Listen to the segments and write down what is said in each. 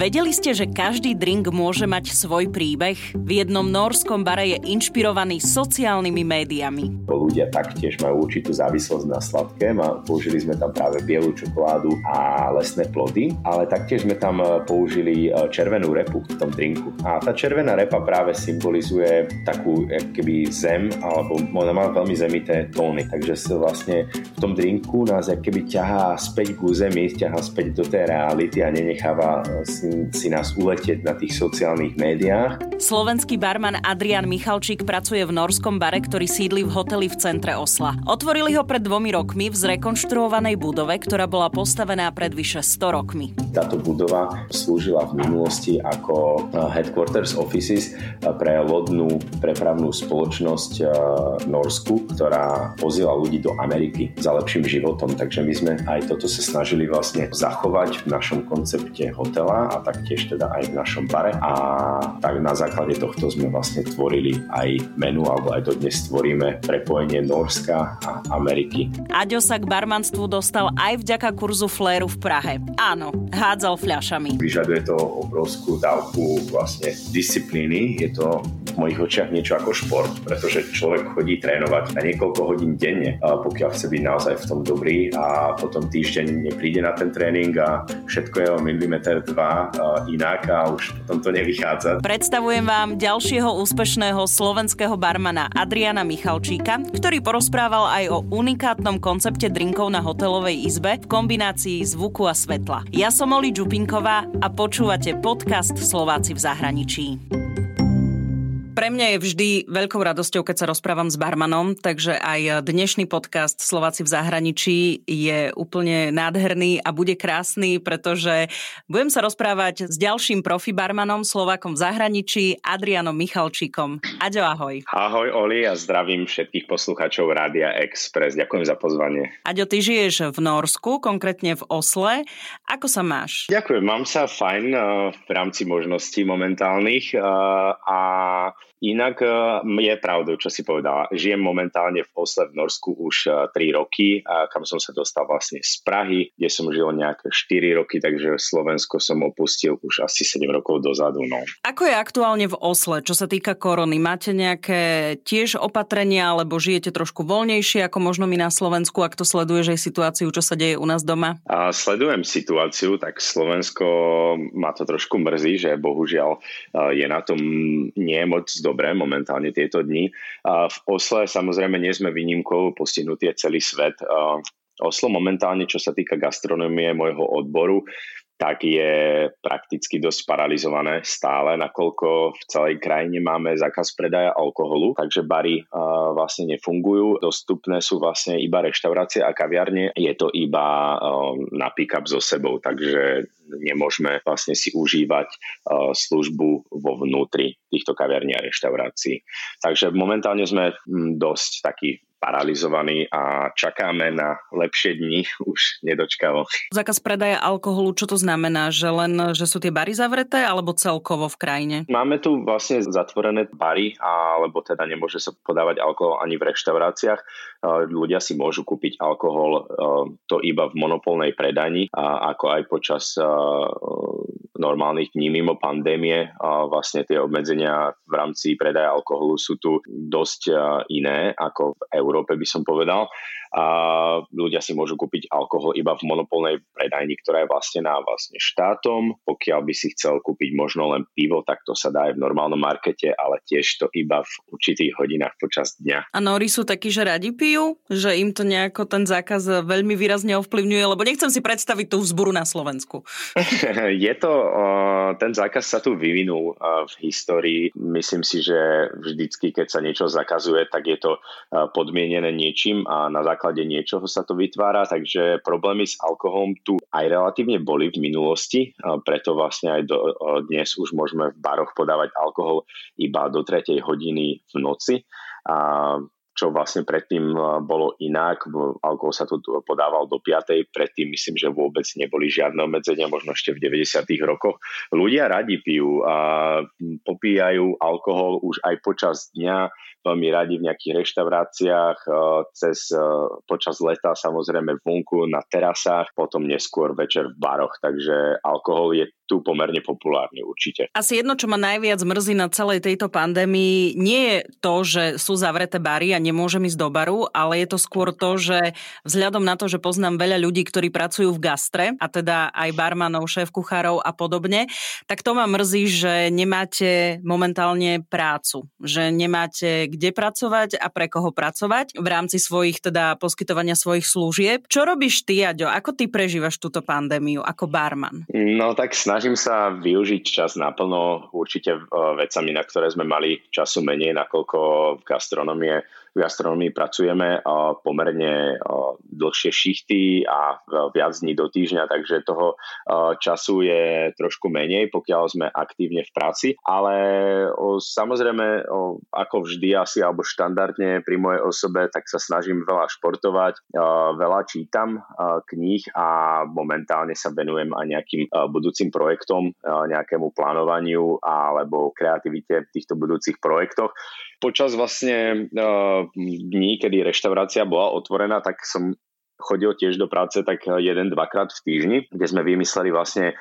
Vedeli ste, že každý drink môže mať svoj príbeh? V jednom norskom bare je inšpirovaný sociálnymi médiami. Ľudia taktiež majú určitú závislosť na sladké. Použili sme tam práve bielu čokoládu a lesné plody, ale taktiež sme tam e, použili e, červenú repu v tom drinku. A tá červená repa práve symbolizuje takú keby zem, alebo ona má veľmi zemité tóny, takže sa vlastne v tom drinku nás keby ťahá späť ku zemi, ťahá späť do tej reality a nenecháva e, si si nás uletieť na tých sociálnych médiách. Slovenský barman Adrian Michalčík pracuje v norskom bare, ktorý sídli v hoteli v centre Osla. Otvorili ho pred dvomi rokmi v zrekonštruovanej budove, ktorá bola postavená pred vyše 100 rokmi. Táto budova slúžila v minulosti ako eh, headquarters offices eh, pre lodnú prepravnú spoločnosť eh, Norsku, ktorá pozila ľudí do Ameriky za lepším životom. Takže my sme aj toto sa snažili vlastne zachovať v našom koncepte hotela a taktiež teda aj v našom bare a tak na základe tohto sme vlastne tvorili aj menu alebo aj dodnes tvoríme prepojenie Norska a Ameriky. Aďo sa k barmanstvu dostal aj vďaka kurzu Fléru v Prahe. Áno, hádzal fľašami. Vyžaduje to obrovskú dávku vlastne disciplíny. Je to v mojich očiach niečo ako šport, pretože človek chodí trénovať na niekoľko hodín denne, pokiaľ chce byť naozaj v tom dobrý a potom týždeň nepríde na ten tréning a všetko je o milimeter dva inak a už potom to nevychádza. Predstavujem vám ďalšieho úspešného slovenského barmana Adriana Michalčíka, ktorý porozprával aj o unikátnom koncepte drinkov na hotelovej izbe v kombinácii zvuku a svetla. Ja som Oli Čupinková a počúvate podcast Slováci v zahraničí. Pre mňa je vždy veľkou radosťou, keď sa rozprávam s barmanom, takže aj dnešný podcast Slováci v zahraničí je úplne nádherný a bude krásny, pretože budem sa rozprávať s ďalším profi barmanom, Slovákom v zahraničí, Adrianom Michalčíkom. Aďo, ahoj. Ahoj Oli a zdravím všetkých poslucháčov Rádia Express. Ďakujem za pozvanie. Aďo, ty žiješ v Norsku, konkrétne v Osle. Ako sa máš? Ďakujem, mám sa fajn eh, v rámci možností momentálnych eh, a Inak e, je pravdou, čo si povedala. Žijem momentálne v Osle v Norsku už 3 e, roky, kam som sa dostal vlastne z Prahy, kde som žil nejaké 4 roky, takže Slovensko som opustil už asi 7 rokov dozadu. No. Ako je aktuálne v Osle, čo sa týka korony? Máte nejaké tiež opatrenia, alebo žijete trošku voľnejšie ako možno my na Slovensku, ak to sleduješ aj situáciu, čo sa deje u nás doma? A sledujem situáciu, tak Slovensko ma to trošku mrzí, že bohužiaľ e, je na tom nie moc do dobré momentálne tieto dni. V Osle samozrejme nie sme výnimkou, postihnutý je celý svet. Oslo momentálne, čo sa týka gastronomie môjho odboru, tak je prakticky dosť paralizované stále, nakoľko v celej krajine máme zákaz predaja alkoholu, takže bary uh, vlastne nefungujú. Dostupné sú vlastne iba reštaurácie a kaviarne. Je to iba uh, na pick-up so sebou, takže nemôžeme vlastne si užívať uh, službu vo vnútri týchto kaviarní a reštaurácií. Takže momentálne sme hm, dosť takí paralizovaní a čakáme na lepšie dni, už nedočkavo. Zákaz predaja alkoholu, čo to znamená? Že len, že sú tie bary zavreté, alebo celkovo v krajine? Máme tu vlastne zatvorené bary, alebo teda nemôže sa podávať alkohol ani v reštauráciách. Ľudia si môžu kúpiť alkohol to iba v monopolnej predani, ako aj počas normálnych dní mimo pandémie. A vlastne tie obmedzenia v rámci predaja alkoholu sú tu dosť iné ako v Európe, by som povedal a ľudia si môžu kúpiť alkohol iba v monopolnej predajni, ktorá je vlastne na vlastne štátom. Pokiaľ by si chcel kúpiť možno len pivo, tak to sa dá aj v normálnom markete, ale tiež to iba v určitých hodinách počas dňa. A Nori sú takí, že radi pijú? Že im to nejako ten zákaz veľmi výrazne ovplyvňuje? Lebo nechcem si predstaviť tú vzburu na Slovensku. je to, ten zákaz sa tu vyvinul v histórii. Myslím si, že vždycky, keď sa niečo zakazuje, tak je to podmienené niečím a na základe niečoho sa to vytvára, takže problémy s alkoholom tu aj relatívne boli v minulosti, preto vlastne aj do, dnes už môžeme v baroch podávať alkohol iba do 3. hodiny v noci. A čo vlastne predtým bolo inak. Alkohol sa tu podával do 5. Predtým myslím, že vôbec neboli žiadne obmedzenia, možno ešte v 90. rokoch. Ľudia radi pijú a popíjajú alkohol už aj počas dňa veľmi radi v nejakých reštauráciách, cez počas leta samozrejme vonku na terasách, potom neskôr večer v baroch, takže alkohol je tu pomerne populárny určite. Asi jedno, čo ma najviac mrzí na celej tejto pandémii, nie je to, že sú zavreté bary a nemôžem ísť do baru, ale je to skôr to, že vzhľadom na to, že poznám veľa ľudí, ktorí pracujú v gastre, a teda aj barmanov, šéf kuchárov a podobne, tak to ma mrzí, že nemáte momentálne prácu, že nemáte kde pracovať a pre koho pracovať v rámci svojich, teda poskytovania svojich služieb. Čo robíš ty, Aďo? Ako ty prežívaš túto pandémiu ako barman? No tak snaž snažím sa využiť čas naplno určite e, vecami, na ktoré sme mali času menej, nakoľko v gastronomie v gastronomii pracujeme pomerne dlhšie šichty a viac dní do týždňa, takže toho času je trošku menej, pokiaľ sme aktívne v práci, ale samozrejme ako vždy asi alebo štandardne pri mojej osobe, tak sa snažím veľa športovať, veľa čítam kníh a momentálne sa venujem aj nejakým budúcim projektom, nejakému plánovaniu alebo kreativite v týchto budúcich projektoch. Počas vlastne dní, kedy reštaurácia bola otvorená, tak som chodil tiež do práce tak jeden, dvakrát v týždni, kde sme vymysleli vlastne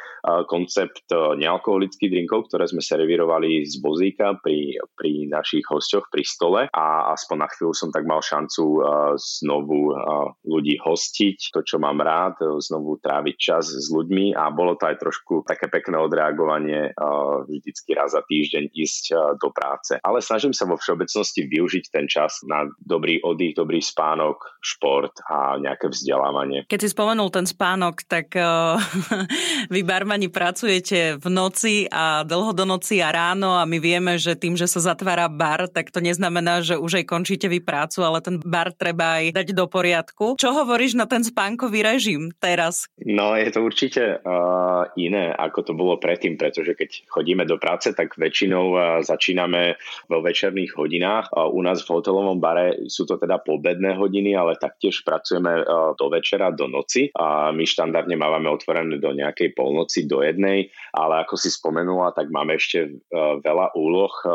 koncept nealkoholických drinkov, ktoré sme servírovali z vozíka pri, pri našich hostoch pri stole a aspoň na chvíľu som tak mal šancu znovu ľudí hostiť, to čo mám rád, znovu tráviť čas s ľuďmi a bolo to aj trošku také pekné odreagovanie vždycky raz za týždeň ísť do práce. Ale snažím sa vo všeobecnosti využiť ten čas na dobrý oddych, dobrý spánok, šport a nejaké vzdelávanie. Keď si spomenul ten spánok, tak uh, vy barmani pracujete v noci a dlho do noci a ráno a my vieme, že tým, že sa zatvára bar, tak to neznamená, že už aj končíte vy prácu, ale ten bar treba aj dať do poriadku. Čo hovoríš na ten spánkový režim teraz? No je to určite uh, iné, ako to bolo predtým, pretože keď chodíme do práce, tak väčšinou uh, začíname vo večerných hodinách. Uh, u nás v hotelovom bare sú to teda pobedné hodiny, ale taktiež pracujeme uh, do večera, do noci a my štandardne máme otvorené do nejakej polnoci, do jednej, ale ako si spomenula, tak máme ešte e, veľa úloh e,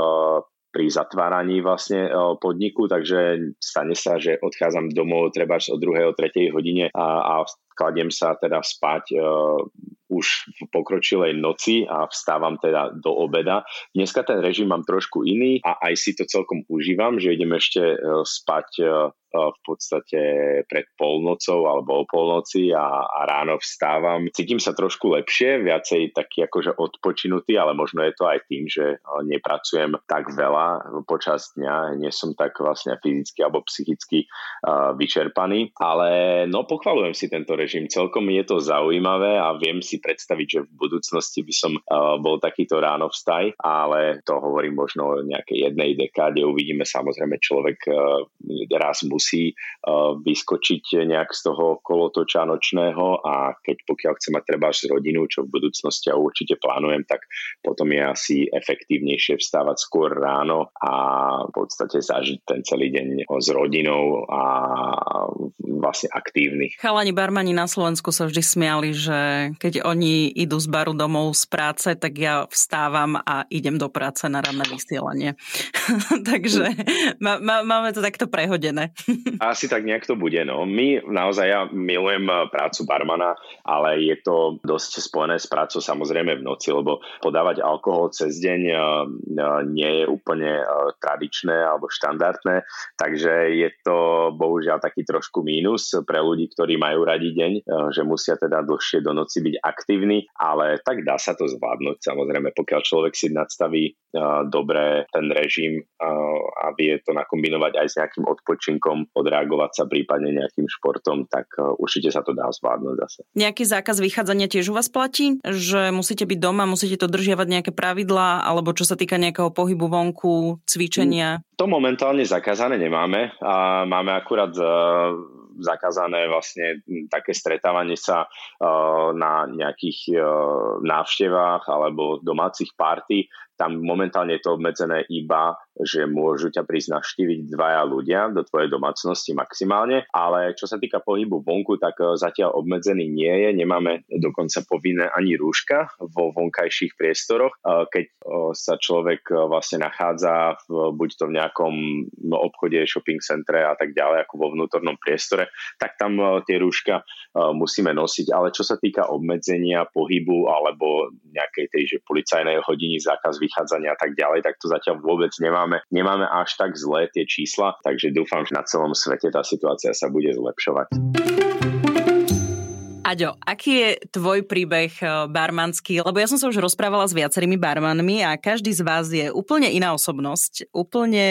pri zatváraní vlastne e, podniku, takže stane sa, že odchádzam domov treba o 2. o 3. hodine a, a kladiem sa teda spať uh, už v pokročilej noci a vstávam teda do obeda. Dneska ten režim mám trošku iný a aj si to celkom užívam, že idem ešte uh, spať uh, v podstate pred polnocou alebo o polnoci a, a ráno vstávam. Cítim sa trošku lepšie, viacej taký akože odpočinutý, ale možno je to aj tým, že nepracujem tak veľa počas dňa, nie som tak vlastne fyzicky alebo psychicky uh, vyčerpaný, ale no pochvalujem si tento režim. Celkom je to zaujímavé a viem si predstaviť, že v budúcnosti by som uh, bol takýto ráno vstaj, ale to hovorím možno o nejakej jednej dekáde. Uvidíme samozrejme, človek uh, raz musí uh, vyskočiť nejak z toho kolotoča nočného a keď pokiaľ chce mať treba z rodinu, čo v budúcnosti ja určite plánujem, tak potom je asi efektívnejšie vstávať skôr ráno a v podstate zažiť ten celý deň s rodinou a vlastne aktívny. Chalani barmani na Slovensku sa vždy smiali, že keď oni idú z baru domov z práce, tak ja vstávam a idem do práce na ranné vysielanie. Takže má, má, máme to takto prehodené. Asi tak nejak to bude. No. My naozaj, ja milujem eh, prácu barmana, ale je to dosť spojené s prácou samozrejme v noci, lebo podávať alkohol cez deň eh, eh, nie je úplne tradičné alebo štandardné, takže je to bohužiaľ taký trošku mínus pre ľudí, ktorí majú radi deň, že musia teda dlhšie do noci byť aktívni, ale tak dá sa to zvládnuť samozrejme, pokiaľ človek si nadstaví dobre ten režim a vie to nakombinovať aj s nejakým odpočinkom, odreagovať sa prípadne nejakým športom, tak určite sa to dá zvládnuť zase. Nejaký zákaz vychádzania tiež u vás platí? Že musíte byť doma, musíte to držiavať nejaké pravidlá, alebo čo sa týka nejakého pohybu vonku, cvičenia? To momentálne zakázané nemáme. A máme akurát zakázané vlastne také stretávanie sa na nejakých návštevách alebo domácich párty, tam momentálne je to obmedzené iba že môžu ťa prísť navštíviť dvaja ľudia do tvojej domácnosti maximálne, ale čo sa týka pohybu vonku, tak e, zatiaľ obmedzený nie je. Nemáme dokonca povinné ani rúška vo vonkajších priestoroch. E, keď e, sa človek vlastne nachádza v, buď to v nejakom no, obchode, shopping centre a tak ďalej, ako vo vnútornom priestore, tak tam tie rúška musíme nosiť. Ale čo sa týka obmedzenia pohybu alebo nejakej tej, že policajnej hodiny, zákaz vychádzania a tak ďalej, tak to zatiaľ vôbec nemáme nemáme, až tak zlé tie čísla, takže dúfam, že na celom svete tá situácia sa bude zlepšovať. Aďo, aký je tvoj príbeh eh, barmanský? Lebo ja som sa už rozprávala s viacerými barmanmi a každý z vás je úplne iná osobnosť. Úplne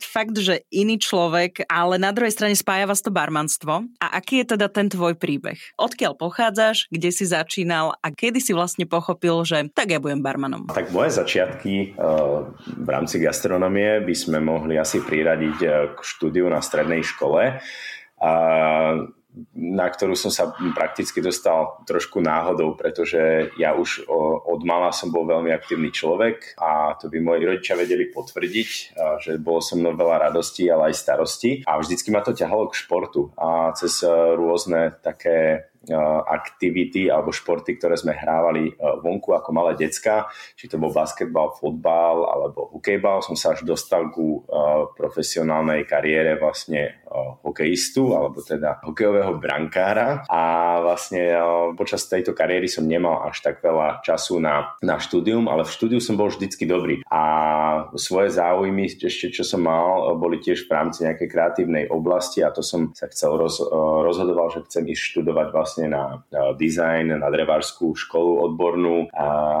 fakt, že iný človek, ale na druhej strane spája vás to barmanstvo. A aký je teda ten tvoj príbeh? Odkiaľ pochádzaš, kde si začínal a kedy si vlastne pochopil, že tak ja budem barmanom? Tak moje začiatky eh, v rámci gastronomie by sme mohli asi priradiť eh, k štúdiu na strednej škole. A na ktorú som sa prakticky dostal trošku náhodou, pretože ja už od mala som bol veľmi aktívny človek a to by moji rodičia vedeli potvrdiť, že bolo som mnou veľa radosti, ale aj starosti. A vždycky ma to ťahalo k športu a cez e, rôzne také aktivity alebo športy, ktoré sme hrávali vonku ako malé decka, či to bol basketbal, fotbal alebo hokejbal, som sa až dostal ku profesionálnej kariére vlastne hokejistu alebo teda hokejového brankára. A vlastne počas tejto kariéry som nemal až tak veľa času na, na štúdium, ale v štúdiu som bol vždycky dobrý. A svoje záujmy ešte čo som mal boli tiež v rámci nejakej kreatívnej oblasti a to som sa chcel roz, rozhodoval, že chcem ísť študovať vlastne vlastne na design, na drevárskú školu odbornú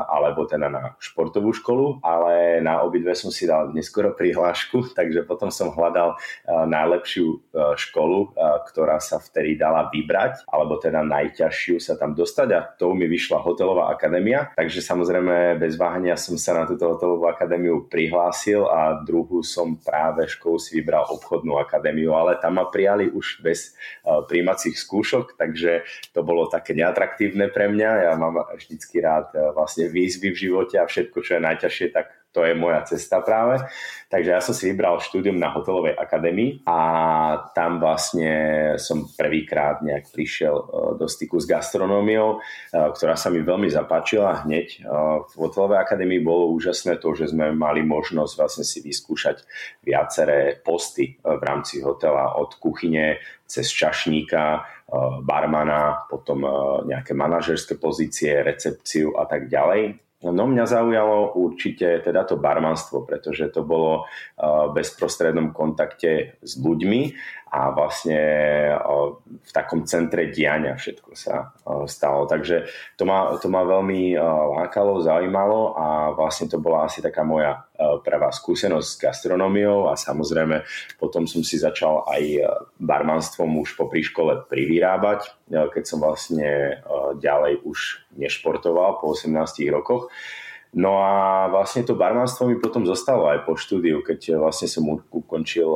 alebo teda na športovú školu, ale na obidve som si dal neskoro prihlášku, takže potom som hľadal najlepšiu školu, ktorá sa vtedy dala vybrať, alebo teda najťažšiu sa tam dostať a tou mi vyšla hotelová akadémia, takže samozrejme bez váhania som sa na túto hotelovú akadémiu prihlásil a druhú som práve školu si vybral obchodnú akadémiu, ale tam ma prijali už bez príjmacích skúšok, takže to bolo také neatraktívne pre mňa. Ja mám vždycky rád eh, vlastne výzvy v živote a všetko, čo je najťažšie, tak to je moja cesta práve. Takže ja som si vybral štúdium na hotelovej akadémii a tam vlastne som prvýkrát nejak prišiel e, do styku s gastronómiou, e, ktorá sa mi veľmi zapáčila hneď. E, v hotelovej akadémii bolo úžasné to, že sme mali možnosť vlastne si vyskúšať viaceré posty v rámci hotela od kuchyne cez čašníka, barmana, potom nejaké manažerské pozície, recepciu a tak ďalej. No mňa zaujalo určite teda to barmanstvo, pretože to bolo v bezprostrednom kontakte s ľuďmi a vlastne v takom centre diania všetko sa stalo. Takže to ma, to ma veľmi lákalo, zaujímalo a vlastne to bola asi taká moja prvá skúsenosť s gastronómiou a samozrejme potom som si začal aj barmanstvom už po škole privyrábať, keď som vlastne ďalej už nešportoval po 18 rokoch. No a vlastne to barmanstvo mi potom zostalo aj po štúdiu, keď vlastne som ukončil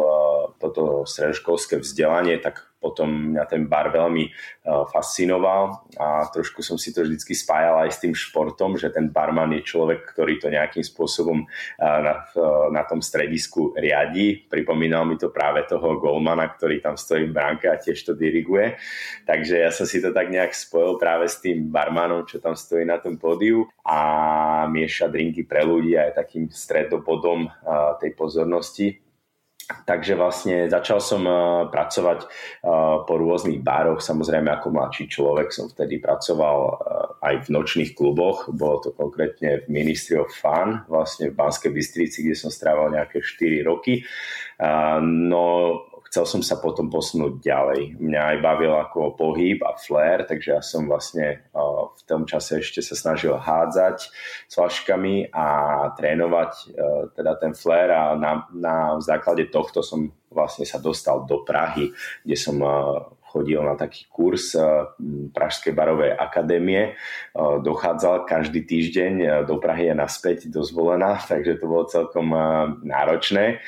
toto stredoškolské vzdelanie, tak potom mňa ten bar veľmi e, fascinoval a trošku som si to vždycky spájal aj s tým športom, že ten barman je človek, ktorý to nejakým spôsobom e, na, na tom stredisku riadi. Pripomínal mi to práve toho golmana, ktorý tam stojí v bránke a tiež to diriguje. Takže ja som si to tak nejak spojil práve s tým barmanom, čo tam stojí na tom pódiu a mieša drinky pre ľudí aj takým stredobodom e, tej pozornosti Takže vlastne začal som uh, pracovať uh, po rôznych bároch. Samozrejme ako mladší človek som vtedy pracoval uh, aj v nočných kluboch. Bolo to konkrétne v Ministry of Fun, vlastne v Banskej Bystrici, kde som strával nejaké 4 roky. No chcel som sa potom posunúť ďalej. Mňa aj bavil ako pohyb a flair, takže ja som vlastne v tom čase ešte sa snažil hádzať s flaškami a trénovať teda ten flair a na, na základe tohto som vlastne sa dostal do Prahy, kde som chodil na taký kurz Pražskej barovej akadémie. Dochádzal každý týždeň do Prahy a naspäť dozvolená, takže to bolo celkom náročné.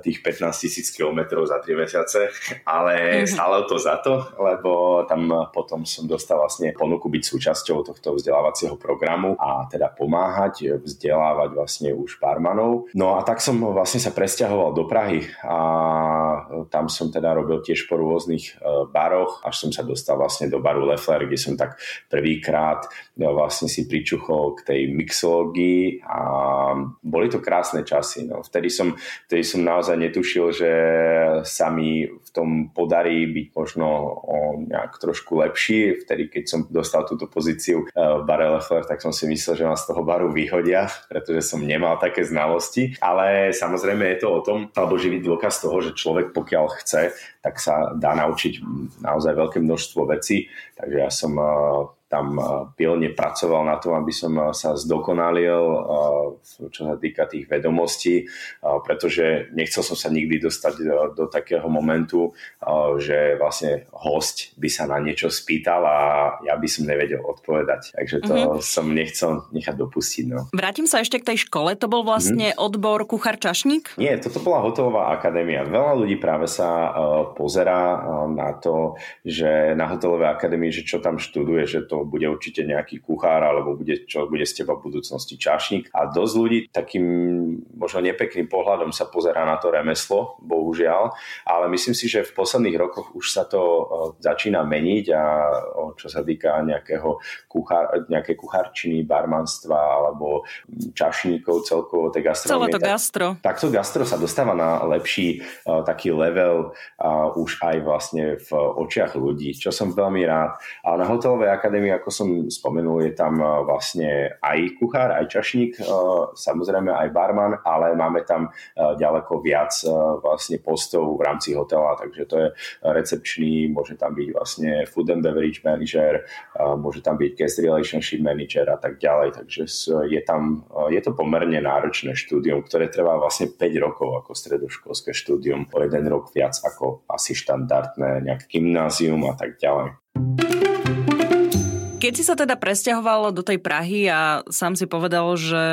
Tých 15 tisíc kilometrov za 3 mesiace, ale mm-hmm. stále to za to, lebo tam potom som dostal vlastne ponuku byť súčasťou tohto vzdelávacieho programu a teda pomáhať, vzdelávať vlastne už barmanov. No a tak som vlastne sa presťahoval do Prahy a tam som teda robil tiež po rôznych e, baroch, až som sa dostal vlastne do baru Leffler, kde som tak prvýkrát e, vlastne si pričuchol k tej mixológii a boli to krásne časy. No. Vtedy, som, vtedy som naozaj netušil, že sa mi v tom podarí byť možno o nejak trošku lepší. Vtedy, keď som dostal túto pozíciu e, v bare Leffler, tak som si myslel, že ma z toho baru vyhodia, pretože som nemal také znalosti. Ale samozrejme je to o tom, alebo živý dôkaz toho, že človek pokiaľ chce, tak sa dá naučiť naozaj veľké množstvo vecí. Takže ja som e, tam eh, pilne pracoval na tom, aby som eh, sa zdokonalil, eh, čo sa týka tých vedomostí, pretože nechcel som sa nikdy dostať do takého momentu, že vlastne host by sa na niečo spýtal a ja by som nevedel odpovedať. Takže to mm-hmm. som nechcel nechať dopustiť. No. Vrátim sa ešte k tej škole. To bol vlastne mm-hmm. odbor kuchár-čašník? Nie, toto bola hotelová akadémia. Veľa ľudí práve sa pozera na to, že na hotelovej akadémii, že čo tam študuje, že to bude určite nejaký kuchár alebo bude, čo bude z teba v budúcnosti čašník. A dosť ľudí takým možno nepekným pohľadom sa pozerá na to remeslo, bohužiaľ, ale myslím si, že v posledných rokoch už sa to začína meniť a čo sa týka nejakého kuchár, nejaké kuchárčiny, barmanstva alebo čašníkov celkovo, tej gastronomie. Celé to gastro. Tak, takto gastro sa dostáva na lepší uh, taký level už aj vlastne v očiach ľudí, čo som veľmi rád. A na hotelovej akadémii ako som spomenul, je tam eh, vlastne aj kuchár, aj čašník, eh, samozrejme aj barman, ale máme tam eh, ďaleko viac vlastne postov v rámci hotela, takže to je recepčný, môže tam byť vlastne food and beverage manager, môže tam byť guest relationship manager a tak ďalej, takže je tam, je to pomerne náročné štúdium, ktoré trvá vlastne 5 rokov ako stredoškolské štúdium, o jeden rok viac ako asi štandardné nejaké gymnázium a tak ďalej. Keď si sa teda presťahoval do tej Prahy a sám si povedal, že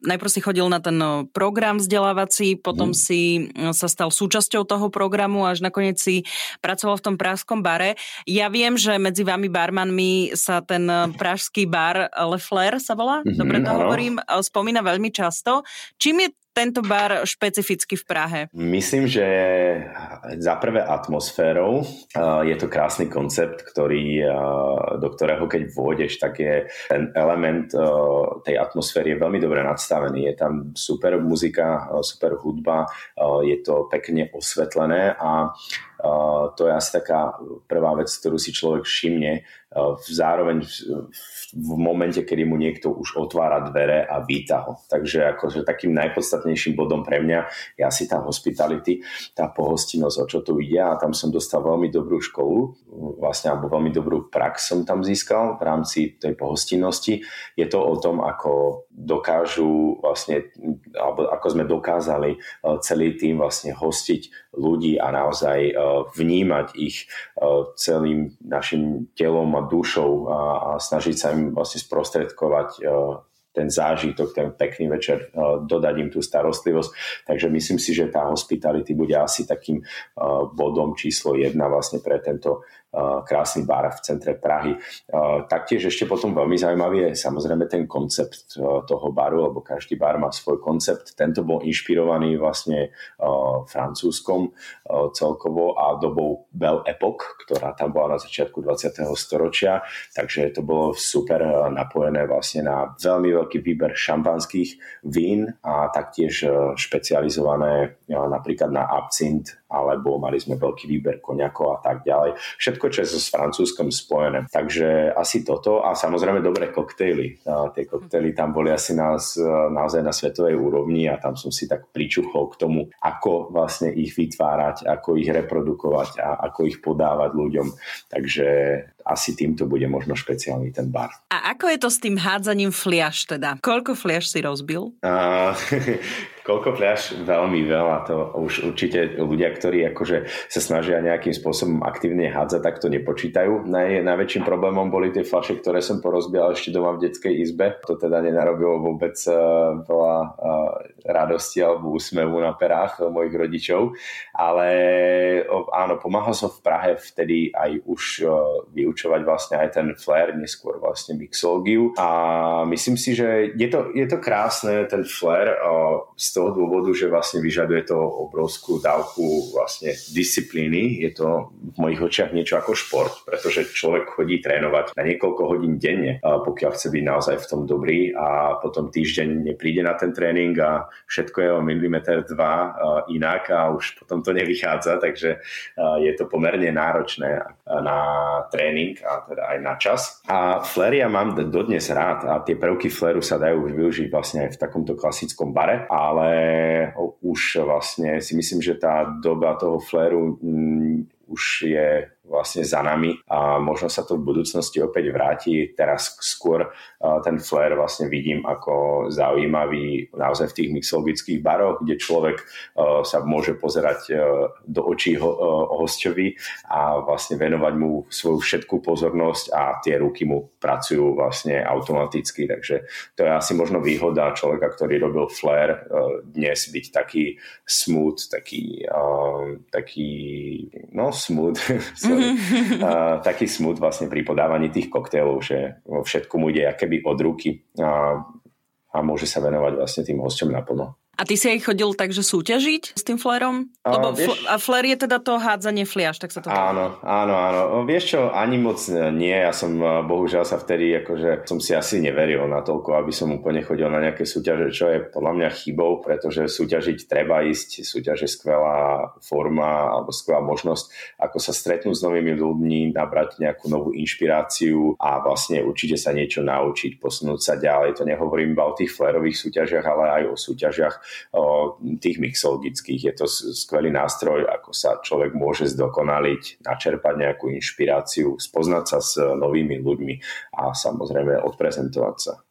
najprv si chodil na ten no, program vzdelávací, potom mm. si no, sa stal súčasťou toho programu, až nakoniec si pracoval v tom pražskom bare. Ja viem, že medzi vami barmanmi sa ten pražský bar Le Flair sa volá, mm-hmm, dobre to hovorím, spomína veľmi často. Čím je tento bar špecificky v Prahe? Myslím, že za prvé atmosférou je to krásny koncept, ktorý, do ktorého keď vôjdeš, tak je ten element tej atmosféry je veľmi dobre nadstavený. Je tam super muzika, super hudba, je to pekne osvetlené a to je asi taká prvá vec, ktorú si človek všimne. Zároveň v momente, kedy mu niekto už otvára dvere a víta ho. Takže akože takým najpodstatnejším bodom pre mňa je asi tá hospitality, tá pohostinnosť, o čo tu ide a tam som dostal veľmi dobrú školu, vlastne alebo veľmi dobrú prax som tam získal v rámci tej pohostinnosti. Je to o tom, ako dokážu vlastne, alebo ako sme dokázali celý tým vlastne hostiť ľudí a naozaj e, vnímať ich celým našim telom a dušou a, a snažiť sa im vlastne sprostredkovať e, ten zážitok, ten pekný večer, dodať im tú starostlivosť. Takže myslím si, že tá hospitality bude asi takým bodom číslo jedna vlastne pre tento krásny bar v centre Prahy. Taktiež ešte potom veľmi zaujímavý je samozrejme ten koncept toho baru, lebo každý bar má svoj koncept. Tento bol inšpirovaný vlastne francúzskom celkovo a dobou Belle Epoch, ktorá tam bola na začiatku 20. storočia, takže to bolo super napojené vlastne na veľmi veľký výber šampanských vín a taktiež špecializované napríklad na absint alebo mali sme veľký výber koniakov a tak ďalej. Všetko, čo je so s francúzskom spojené. Takže asi toto a samozrejme dobré koktejly. A tie koktejly tam boli asi nás, naozaj na svetovej úrovni a tam som si tak pričuchol k tomu, ako vlastne ich vytvárať, ako ich reprodukovať a ako ich podávať ľuďom. Takže asi týmto bude možno špeciálny ten bar. A ako je to s tým hádzaním fliaš teda? Koľko fliaš si rozbil? Uh, Koľko fľaš? Veľmi veľa. To už určite ľudia, ktorí akože sa snažia nejakým spôsobom aktívne hádzať, tak to nepočítajú. Naj, najväčším problémom boli tie fľaše, ktoré som porozbial ešte doma v detskej izbe. To teda nenarobilo vôbec uh, veľa uh, radosti alebo úsmevu na perách mojich rodičov. Ale áno, pomáhal som v Prahe vtedy aj už uh, vyučovať vlastne aj ten flair, neskôr vlastne mixológiu. A myslím si, že je to, je to krásne, ten flair uh, toho dôvodu, že vlastne vyžaduje to obrovskú dávku vlastne disciplíny. Je to v mojich očiach niečo ako šport, pretože človek chodí trénovať na niekoľko hodín denne, pokiaľ chce byť naozaj v tom dobrý a potom týždeň nepríde na ten tréning a všetko je o milimeter dva inak a už potom to nevychádza, takže je to pomerne náročné na tréning a teda aj na čas. A flery ja mám dodnes rád a tie prvky fleru sa dajú využiť vlastne aj v takomto klasickom bare, ale ale už vlastne si myslím, že tá doba toho fléru mm, už je vlastne za nami a možno sa to v budúcnosti opäť vráti. Teraz skôr ten flair vlastne vidím ako zaujímavý naozaj v tých mixologických baroch, kde človek sa môže pozerať do očí hostovi a vlastne venovať mu svoju všetkú pozornosť a tie ruky mu pracujú vlastne automaticky. Takže to je asi možno výhoda človeka, ktorý robil flair dnes byť taký smooth, taký, taký no smooth, uh, taký smut vlastne pri podávaní tých koktélov, že vo mu ide keby od ruky a, a môže sa venovať vlastne tým hosťom naplno. A ty si aj chodil takže súťažiť s tým flérom? Lebo a, vieš, fl- a flér je teda to hádzanie fliaž, tak sa to Áno, áno, áno. Vieš čo, ani moc nie. Ja som bohužiaľ sa vtedy, akože som si asi neveril na toľko, aby som úplne chodil na nejaké súťaže, čo je podľa mňa chybou, pretože súťažiť treba ísť. Súťaž je skvelá forma alebo skvelá možnosť, ako sa stretnúť s novými ľuďmi, nabrať nejakú novú inšpiráciu a vlastne určite sa niečo naučiť, posunúť sa ďalej. To nehovorím iba o tých flérových súťažiach, ale aj o súťažiach tých mixologických. Je to skvelý nástroj, ako sa človek môže zdokonaliť, načerpať nejakú inšpiráciu, spoznať sa s novými ľuďmi a samozrejme odprezentovať sa.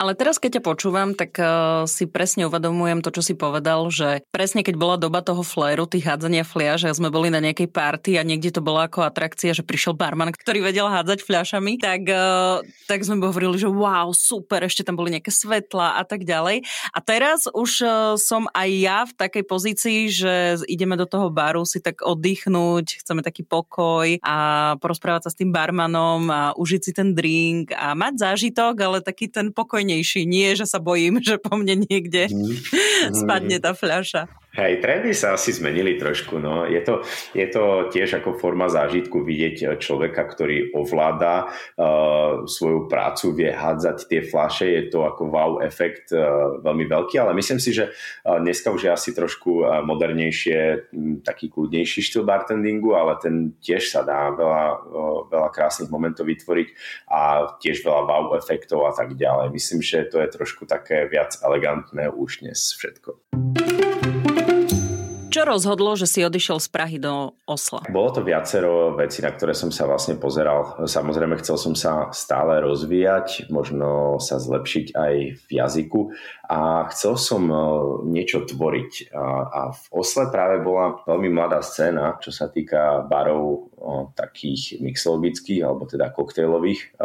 Ale teraz, keď ťa počúvam, tak uh, si presne uvedomujem to, čo si povedal, že presne keď bola doba toho fléru, tých hádzania fliaž, a sme boli na nejakej party a niekde to bola ako atrakcia, že prišiel barman, ktorý vedel hádzať fľašami, tak, uh, tak sme hovorili, že wow, super, ešte tam boli nejaké svetla a tak ďalej. A teraz už uh, som aj ja v takej pozícii, že ideme do toho baru si tak oddychnúť, chceme taký pokoj a porozprávať sa s tým barmanom a užiť si ten drink a mať zážitok, ale taký ten pokoj spokojnejší. Nie, že sa bojím, že po mne niekde mm. Spadne tá fľaša. Hej, trendy sa asi zmenili trošku. No. Je, to, je to tiež ako forma zážitku vidieť eh, človeka, ktorý ovláda uh, svoju prácu, vie hádzať tie fľaše. Je to ako wow efekt uh, veľmi veľký, ale myslím si, že uh, dneska už je asi trošku uh, modernejšie, m, taký kľudnejší štýl bartendingu, ale ten tiež sa dá veľa, uh, veľa krásnych momentov vytvoriť a tiež veľa wow efektov a tak ďalej. Myslím, že to je trošku také viac elegantné už dnes všetko. Čo rozhodlo, že si odišiel z Prahy do Osla? Bolo to viacero vecí, na ktoré som sa vlastne pozeral. Samozrejme, chcel som sa stále rozvíjať, možno sa zlepšiť aj v jazyku a chcel som e, niečo tvoriť. A v Osle práve bola veľmi mladá scéna, čo sa týka barov takých mixologických alebo teda koktejlových,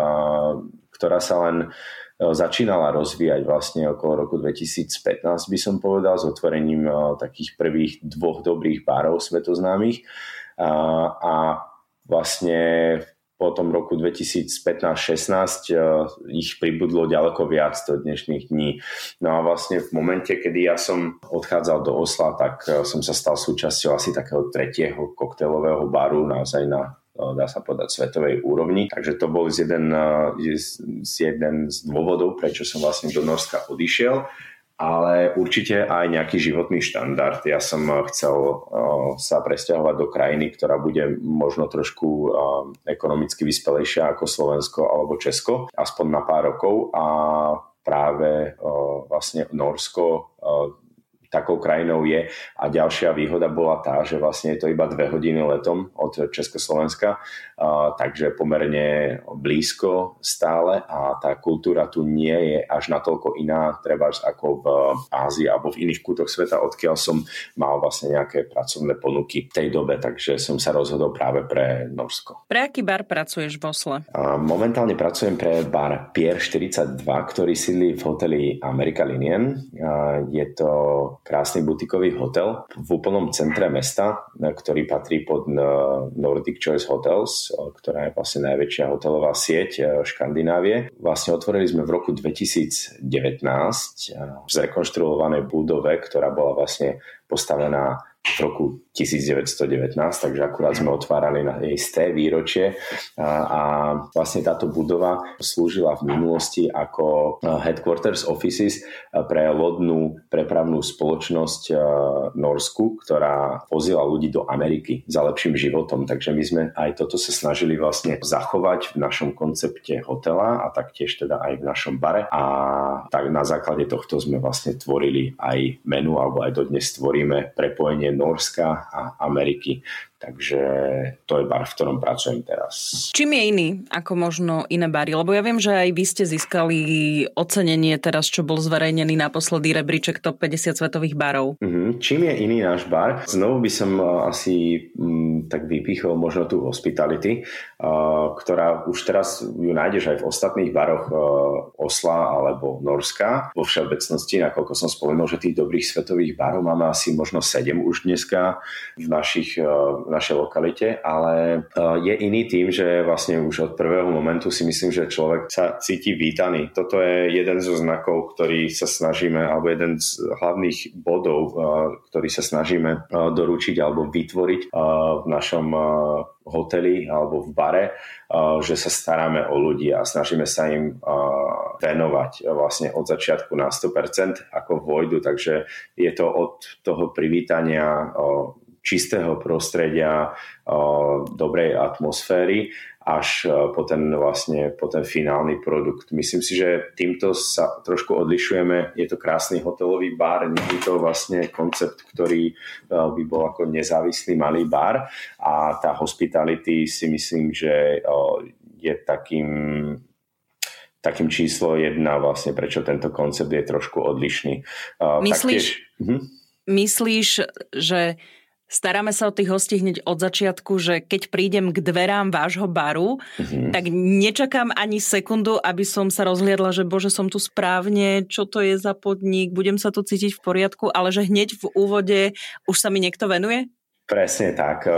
ktorá sa len E, začínala rozvíjať vlastne okolo roku 2015, by som povedal, s otvorením e, takých prvých dvoch dobrých barov svetoznámych. A, a vlastne po tom roku 2015-16 e, ich pribudlo ďaleko viac do dnešných dní. No a vlastne v momente, kedy ja som odchádzal do Osla, tak som sa stal súčasťou asi takého tretieho koktejlového baru naozaj na dá sa povedať, svetovej úrovni. Takže to bol z jeden, z jeden z dôvodov, prečo som vlastne do Norska odišiel ale určite aj nejaký životný štandard. Ja som chcel sa presťahovať do krajiny, ktorá bude možno trošku ekonomicky vyspelejšia ako Slovensko alebo Česko, aspoň na pár rokov a práve vlastne Norsko takou krajinou je. A ďalšia výhoda bola tá, že vlastne je to iba dve hodiny letom od Československa, takže pomerne blízko stále a tá kultúra tu nie je až natoľko iná, treba ako v Ázii alebo v iných kútoch sveta, odkiaľ som mal vlastne nejaké pracovné ponuky v tej dobe, takže som sa rozhodol práve pre Norsko. Pre aký bar pracuješ v Osle? Momentálne pracujem pre bar Pier 42, ktorý sídli v hoteli America Linien. Je to krásny butikový hotel v úplnom centre mesta, ktorý patrí pod Nordic Choice Hotels, ktorá je vlastne najväčšia hotelová sieť Škandinávie. Vlastne otvorili sme v roku 2019 v zrekonštruovanej budove, ktorá bola vlastne postavená v roku 1919, takže akurát sme otvárali na jej výročie. A, a vlastne táto budova slúžila v minulosti ako headquarters offices pre lodnú prepravnú spoločnosť Norsku, ktorá pozila ľudí do Ameriky za lepším životom, takže my sme aj toto sa snažili vlastne zachovať v našom koncepte hotela a taktiež teda aj v našom bare. A tak na základe tohto sme vlastne tvorili aj menu alebo aj dodnes tvoríme prepojenie Norska a Ameriky. Takže to je bar, v ktorom pracujem teraz. Čím je iný ako možno iné bary? Lebo ja viem, že aj vy ste získali ocenenie teraz, čo bol zverejnený naposledy rebríček top 50 svetových barov. Mm-hmm. Čím je iný náš bar? Znovu by som uh, asi mm, tak vypichol možno tú hospitality, uh, ktorá už teraz ju nájdeš aj v ostatných baroch uh, Osla alebo Norska. Vo všeobecnosti, nakoľko som spomenul, že tých dobrých svetových barov máme asi možno 7 už dneska v našich uh, v našej lokalite, ale e, je iný tým, že vlastne už od prvého momentu si myslím, že človek sa cíti vítaný. Toto je jeden zo znakov, ktorý sa snažíme, alebo jeden z hlavných bodov, e, ktorý sa snažíme e, doručiť alebo vytvoriť v našom hoteli alebo v bare, že sa staráme o ľudí a snažíme sa im venovať vlastne od začiatku na 100% ako vojdu, takže je to od toho privítania čistého prostredia, dobrej atmosféry až po ten, vlastne, po ten finálny produkt. Myslím si, že týmto sa trošku odlišujeme. Je to krásny hotelový bar, nie je to vlastne koncept, ktorý by bol ako nezávislý malý bar a tá hospitality si myslím, že je takým takým číslo jedna vlastne, prečo tento koncept je trošku odlišný. Myslíš, Taktiež, uh-huh. myslíš že Staráme sa o tých hostí hneď od začiatku, že keď prídem k dverám vášho baru, mm-hmm. tak nečakám ani sekundu, aby som sa rozhliadla, že bože, som tu správne, čo to je za podnik, budem sa tu cítiť v poriadku, ale že hneď v úvode už sa mi niekto venuje? Presne tak. E,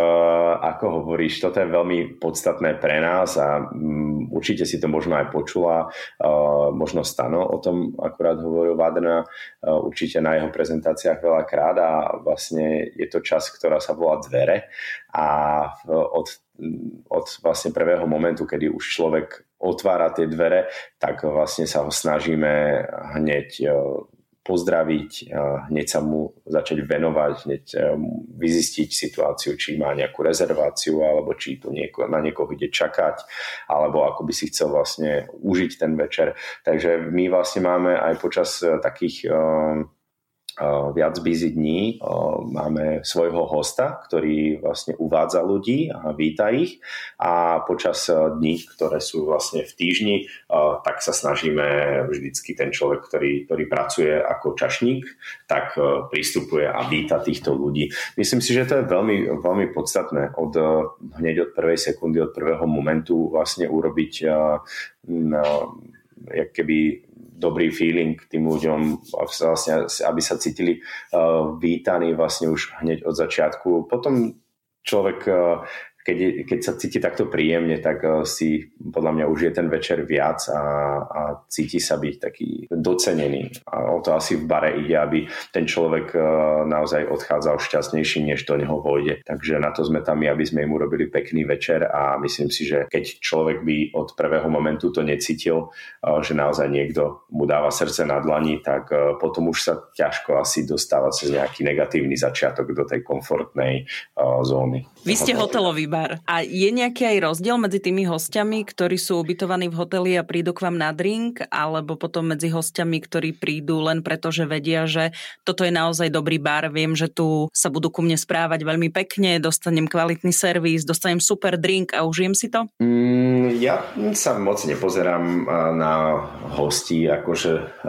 ako hovoríš, toto je veľmi podstatné pre nás a mm, určite si to možno aj počula. E, možno Stano o tom akurát hovoril Vádrna, e, určite na jeho prezentáciách veľakrát a vlastne je to čas, ktorá sa volá dvere a od, od vlastne prvého momentu, kedy už človek otvára tie dvere, tak vlastne sa ho snažíme hneď pozdraviť, hneď sa mu začať venovať, hneď vyzistiť situáciu, či má nejakú rezerváciu, alebo či tu nieko, na niekoho ide čakať, alebo ako by si chcel vlastne užiť ten večer. Takže my vlastne máme aj počas e, takých viac busy dní máme svojho hosta, ktorý vlastne uvádza ľudí a víta ich a počas dní, ktoré sú vlastne v týždni, tak sa snažíme vždycky ten človek, ktorý, ktorý pracuje ako čašník, tak pristupuje a víta týchto ľudí. Myslím si, že to je veľmi, veľmi podstatné od, hneď od prvej sekundy, od prvého momentu vlastne urobiť jak keby dobrý feeling tým ľuďom, vlastne, aby sa cítili uh, vítaní vlastne už hneď od začiatku. Potom človek uh, keď, keď sa cíti takto príjemne, tak eh, si podľa mňa už je ten večer viac a, a cíti sa byť taký docenený. A o to asi v bare ide, aby ten človek eh, naozaj odchádzal šťastnejší, než do neho vojde. Takže na to sme tam my, aby sme im urobili pekný večer a myslím si, že keď človek by od prvého momentu to necítil, eh, že naozaj niekto mu dáva srdce na dlani, tak potom už sa ťažko asi dostáva cez nejaký negatívny začiatok do tej komfortnej zóny. Vy ste hotelový bar. A je nejaký aj rozdiel medzi tými hostiami, ktorí sú ubytovaní v hoteli a prídu k vám na drink, alebo potom medzi hostiami, ktorí prídu len preto, že vedia, že toto je naozaj dobrý bar, viem, že tu sa budú ku mne správať veľmi pekne, dostanem kvalitný servis, dostanem super drink a užijem si to? Mm, ja sa moc nepozerám na hostí, akože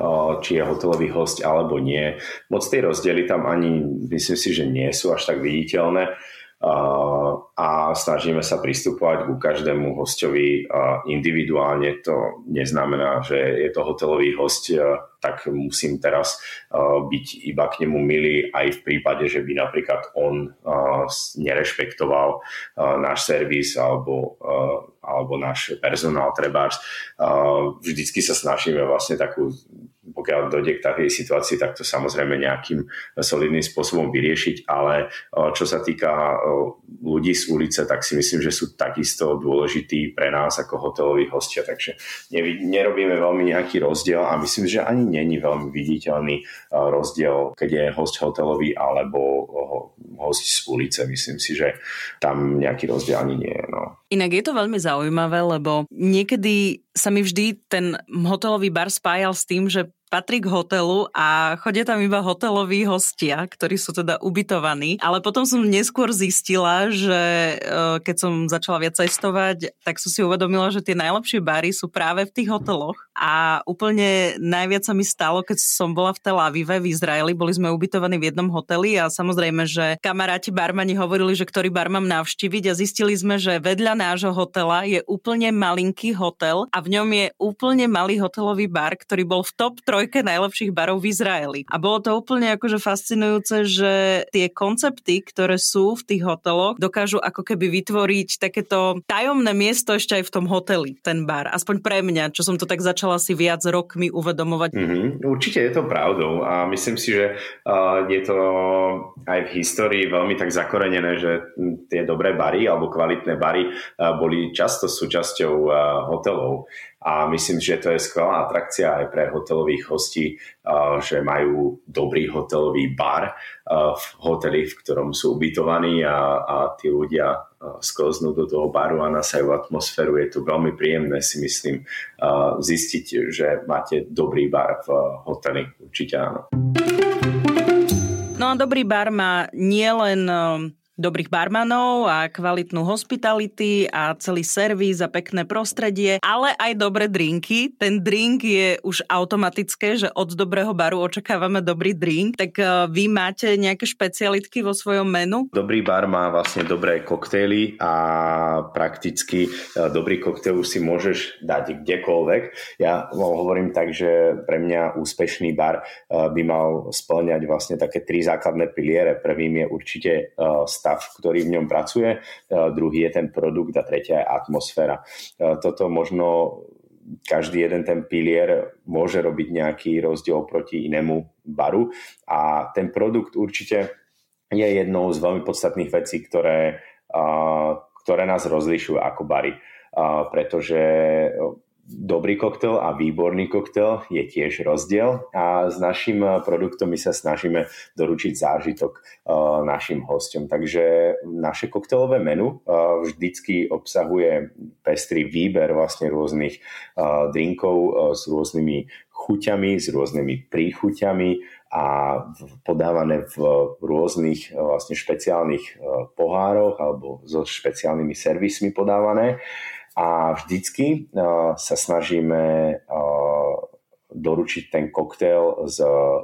či je hotelový host alebo nie. Moc tie rozdiely tam ani myslím si, že nie sú až tak viditeľné a snažíme sa pristupovať ku každému hostovi individuálne. To neznamená, že je to hotelový host, tak musím teraz byť iba k nemu milý aj v prípade, že by napríklad on nerešpektoval náš servis alebo, alebo náš personál trebárs. Vždycky sa snažíme vlastne takú pokiaľ dojde k takej situácii, tak to samozrejme nejakým solidným spôsobom vyriešiť, ale čo sa týka ľudí z ulice, tak si myslím, že sú takisto dôležití pre nás ako hoteloví hostia, takže nerobíme veľmi nejaký rozdiel a myslím, že ani není veľmi viditeľný rozdiel, keď je host hotelový alebo host z ulice. Myslím si, že tam nejaký rozdiel ani nie je. No. Inak je to veľmi zaujímavé, lebo niekedy sa mi vždy ten hotelový bar spájal s tým, že patrí k hotelu a chodia tam iba hoteloví hostia, ktorí sú teda ubytovaní. Ale potom som neskôr zistila, že e, keď som začala viac cestovať, tak som si uvedomila, že tie najlepšie bary sú práve v tých hoteloch. A úplne najviac sa mi stalo, keď som bola v Tel Avive v Izraeli, boli sme ubytovaní v jednom hoteli a samozrejme, že kamaráti barmani hovorili, že ktorý bar mám navštíviť a zistili sme, že vedľa nášho hotela je úplne malinký hotel a v ňom je úplne malý hotelový bar, ktorý bol v top 3 trojke najlepších barov v Izraeli. A bolo to úplne akože fascinujúce, že tie koncepty, ktoré sú v tých hoteloch, dokážu ako keby vytvoriť takéto tajomné miesto ešte aj v tom hoteli, ten bar. Aspoň pre mňa, čo som to tak začala si viac rokmi uvedomovať. Mm-hmm. Určite je to pravdou a myslím si, že uh, je to aj v histórii veľmi tak zakorenené, že tie dobré bary alebo kvalitné bary boli často súčasťou hotelov a myslím, že to je skvelá atrakcia aj pre hotelových hostí, že majú dobrý hotelový bar v hoteli, v ktorom sú ubytovaní a, a tí ľudia sklznú do toho baru a nasajú atmosféru. Je to veľmi príjemné, si myslím, zistiť, že máte dobrý bar v hoteli. Určite áno. No a dobrý bar má nielen dobrých barmanov a kvalitnú hospitality a celý servis a pekné prostredie, ale aj dobré drinky. Ten drink je už automatické, že od dobrého baru očakávame dobrý drink. Tak e, vy máte nejaké špecialitky vo svojom menu? Dobrý bar má vlastne dobré koktejly a prakticky e, dobrý koktejl už si môžeš dať kdekoľvek. Ja hovorím tak, že pre mňa úspešný bar e, by mal splňať vlastne také tri základné piliere. Prvým je určite stav stav, ktorý v ňom pracuje, e, druhý je ten produkt a tretia je atmosféra. E, toto možno každý jeden ten pilier môže robiť nejaký rozdiel proti inému baru a ten produkt určite je jednou z veľmi podstatných vecí, ktoré, ktoré nás rozlišujú ako bary. Pretože dobrý koktel a výborný koktel je tiež rozdiel a s našim eh, produktom my sa snažíme doručiť zážitok uh, našim hostom. Takže naše koktelové menu uh, vždycky obsahuje pestrý výber vlastne rôznych drinkov s rôznymi chuťami, s rôznymi príchuťami a podávané v rôznych vlastne špeciálnych pohároch alebo so špeciálnymi servismi podávané a vždycky uh, sa snažíme uh, doručiť ten koktail s,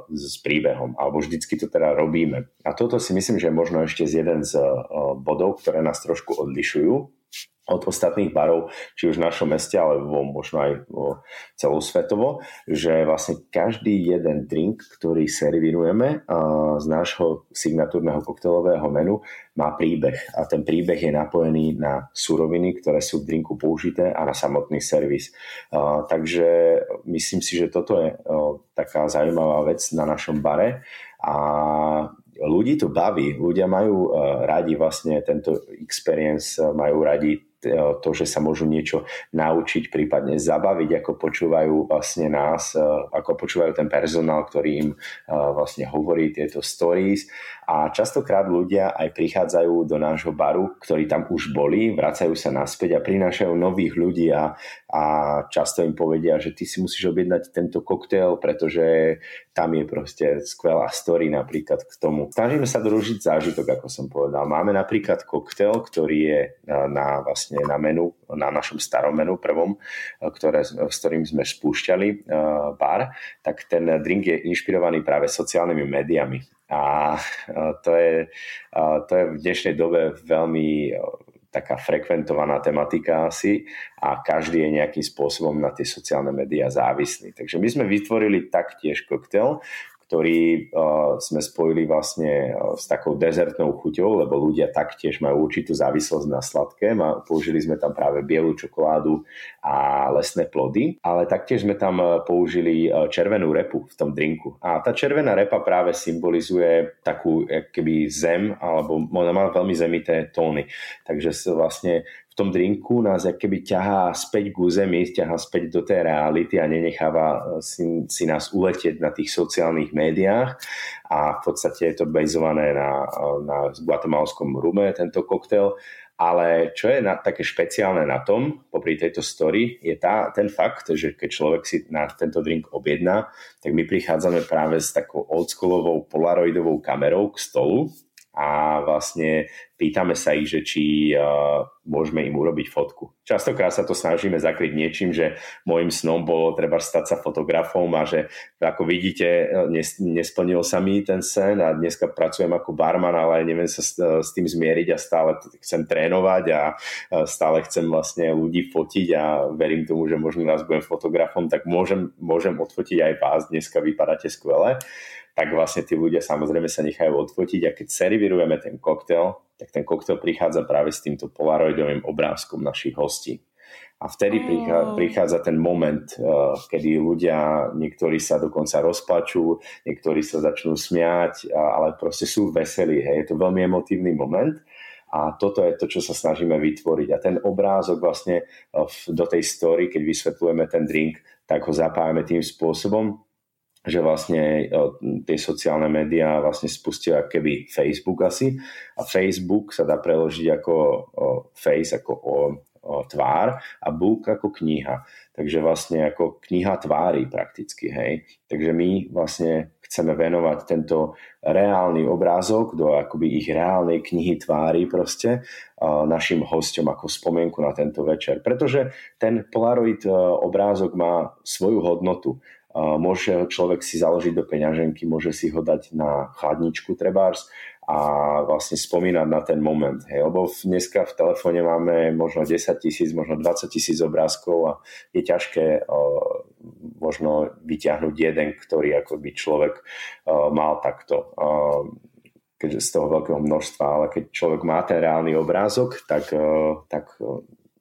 s príbehom, alebo vždycky to teda robíme. A toto si myslím, že je možno ešte z jeden z uh, bodov, ktoré nás trošku odlišujú od ostatných barov, či už v našom meste, alebo možno aj celosvetovo, že vlastne každý jeden drink, ktorý servírujeme z nášho signatúrneho koktejlového menu, má príbeh. A ten príbeh je napojený na suroviny, ktoré sú v drinku použité a na samotný servis. Takže myslím si, že toto je taká zaujímavá vec na našom bare. A ľudí to baví, ľudia majú radi vlastne tento experience, majú radi to, že sa môžu niečo naučiť, prípadne zabaviť, ako počúvajú vlastne nás, ako počúvajú ten personál, ktorý im vlastne hovorí tieto stories a častokrát ľudia aj prichádzajú do nášho baru, ktorí tam už boli, vracajú sa naspäť a prinášajú nových ľudí a, a často im povedia, že ty si musíš objednať tento koktail, pretože tam je proste skvelá story napríklad k tomu. Snažíme sa družiť zážitok, ako som povedal. Máme napríklad koktail, ktorý je na, vlastne na menu, na našom starom menu prvom, ktoré, s ktorým sme spúšťali uh, bar, tak ten drink je inšpirovaný práve sociálnymi médiami. A to je, to je v dnešnej dobe veľmi taká frekventovaná tematika asi a každý je nejakým spôsobom na tie sociálne médiá závislý. Takže my sme vytvorili taktiež koktel, ktorý uh, sme spojili vlastne uh, s takou dezertnou chuťou, lebo ľudia taktiež majú určitú závislosť na sladké. A použili sme tam práve bielu čokoládu a lesné plody, ale taktiež sme tam uh, použili červenú repu v tom drinku. A tá červená repa práve symbolizuje takú keby zem, alebo ona má veľmi zemité tóny. Takže vlastne tom drinku nás keby ťahá späť k území, ťahá späť do tej reality a nenecháva eh, si, si nás uletieť na tých sociálnych médiách a v podstate je to bazované na, na guatemalskom rume, tento koktel. Ale čo je na, také špeciálne na tom, popri tejto story, je tá, ten fakt, že keď človek si na tento drink objedná, tak my prichádzame práve s takou oldschoolovou polaroidovou kamerou k stolu, a vlastne pýtame sa ich, že či uh, môžeme im urobiť fotku. Častokrát sa to snažíme zakryť niečím, že môjim snom bolo treba stať sa fotografom a že ako vidíte, nes, nesplnil sa mi ten sen a dneska pracujem ako barman, ale neviem sa s, s tým zmieriť a stále chcem trénovať a stále chcem vlastne ľudí fotiť a verím tomu, že možno raz budem fotografom, tak môžem, môžem odfotiť aj vás, dneska vypadáte skvele tak vlastne tí ľudia samozrejme sa nechajú odfotiť a keď servírujeme ten koktel, tak ten koktel prichádza práve s týmto polaroidovým obrázkom našich hostí. A vtedy oh. prichádza ten moment, eh, kedy ľudia, niektorí sa dokonca rozplačú, niektorí sa začnú smiať, ale proste sú veselí. Hej. Je to veľmi emotívny moment. A toto je to, čo sa snažíme vytvoriť. A ten obrázok vlastne eh, do tej story, keď vysvetľujeme ten drink, tak ho zapájame tým spôsobom, že vlastne tie sociálne médiá vlastne spustia keby Facebook asi a Facebook sa dá preložiť ako face, ako o, o tvár a book ako kniha. Takže vlastne ako kniha tvári prakticky, hej. Takže my vlastne chceme venovať tento reálny obrázok do akoby ich reálnej knihy tvári proste našim hostom ako spomienku na tento večer. Pretože ten Polaroid obrázok má svoju hodnotu Môže človek si založiť do peňaženky, môže si ho dať na chladničku trebárs a vlastne spomínať na ten moment. Hej. Lebo dneska v telefóne máme možno 10 tisíc, možno 20 tisíc obrázkov a je ťažké možno vyťahnuť jeden, ktorý ako by človek mal takto keďže z toho veľkého množstva, ale keď človek má ten reálny obrázok, tak, tak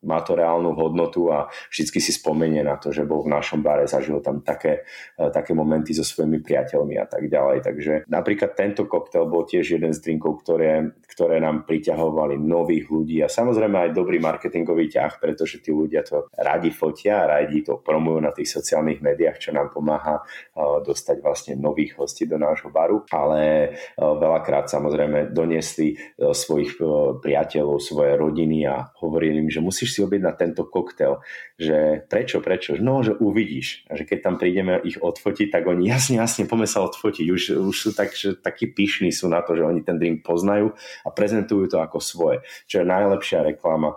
má to reálnu hodnotu a vždy si spomenie na to, že bol v našom bare, zažil tam také, e, také momenty so svojimi priateľmi a tak ďalej. Takže napríklad tento koktel bol tiež jeden z drinkov, ktoré, ktoré nám priťahovali nových ľudí a samozrejme aj dobrý marketingový ťah, pretože tí ľudia to radi fotia, radi to promujú na tých sociálnych médiách, čo nám pomáha e, dostať vlastne nových hostí do nášho baru, ale e, veľakrát samozrejme doniesli svojich priateľov, svoje rodiny a hovorili im, že musíš si objednať tento koktel, že prečo, prečo, no, že uvidíš. A že keď tam prídeme ich odfotiť, tak oni jasne, jasne, poďme sa odfotiť. Už, už sú tak, že takí pyšní sú na to, že oni ten drink poznajú a prezentujú to ako svoje. Čo je najlepšia reklama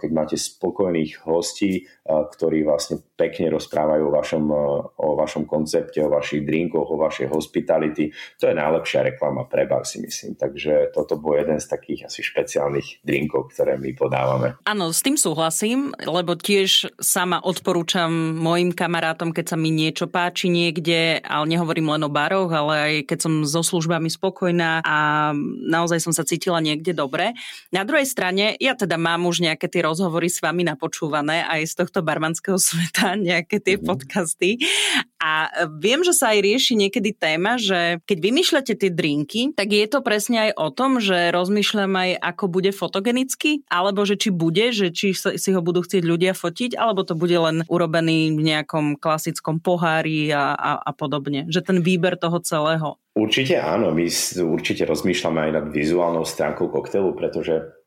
keď máte spokojných hostí, eh, ktorí vlastne pekne rozprávajú o vašom, eh, o vašom koncepte, o vašich drinkoch, o vašej hospitality. To je najlepšia reklama pre bar, si myslím. Takže toto bol jeden z takých asi špeciálnych drinkov, ktoré my podávame. Áno, s tým súhlasím, lebo tiež sama odporúčam mojim kamarátom, keď sa mi niečo páči niekde, ale nehovorím len o baroch, ale aj keď som so službami spokojná a naozaj som sa cítila niekde dobre. Na druhej strane, ja teda mám už nejaké tie rozhovory s vami napočúvané aj z tohto barmanského sveta, nejaké tie mm podcasty. A viem, že sa aj rieši niekedy téma, že keď vymýšľate tie drinky, tak je to presne aj o tom, že rozmýšľam aj, ako bude fotogenicky, alebo že či bude, že či si ho budú chcieť ľudia fotiť, alebo to bude len urobený v nejakom klasickom pohári a, a, a podobne. Že ten výber toho celého. Určite áno, my určite rozmýšľame aj nad vizuálnou stránkou koktelu, pretože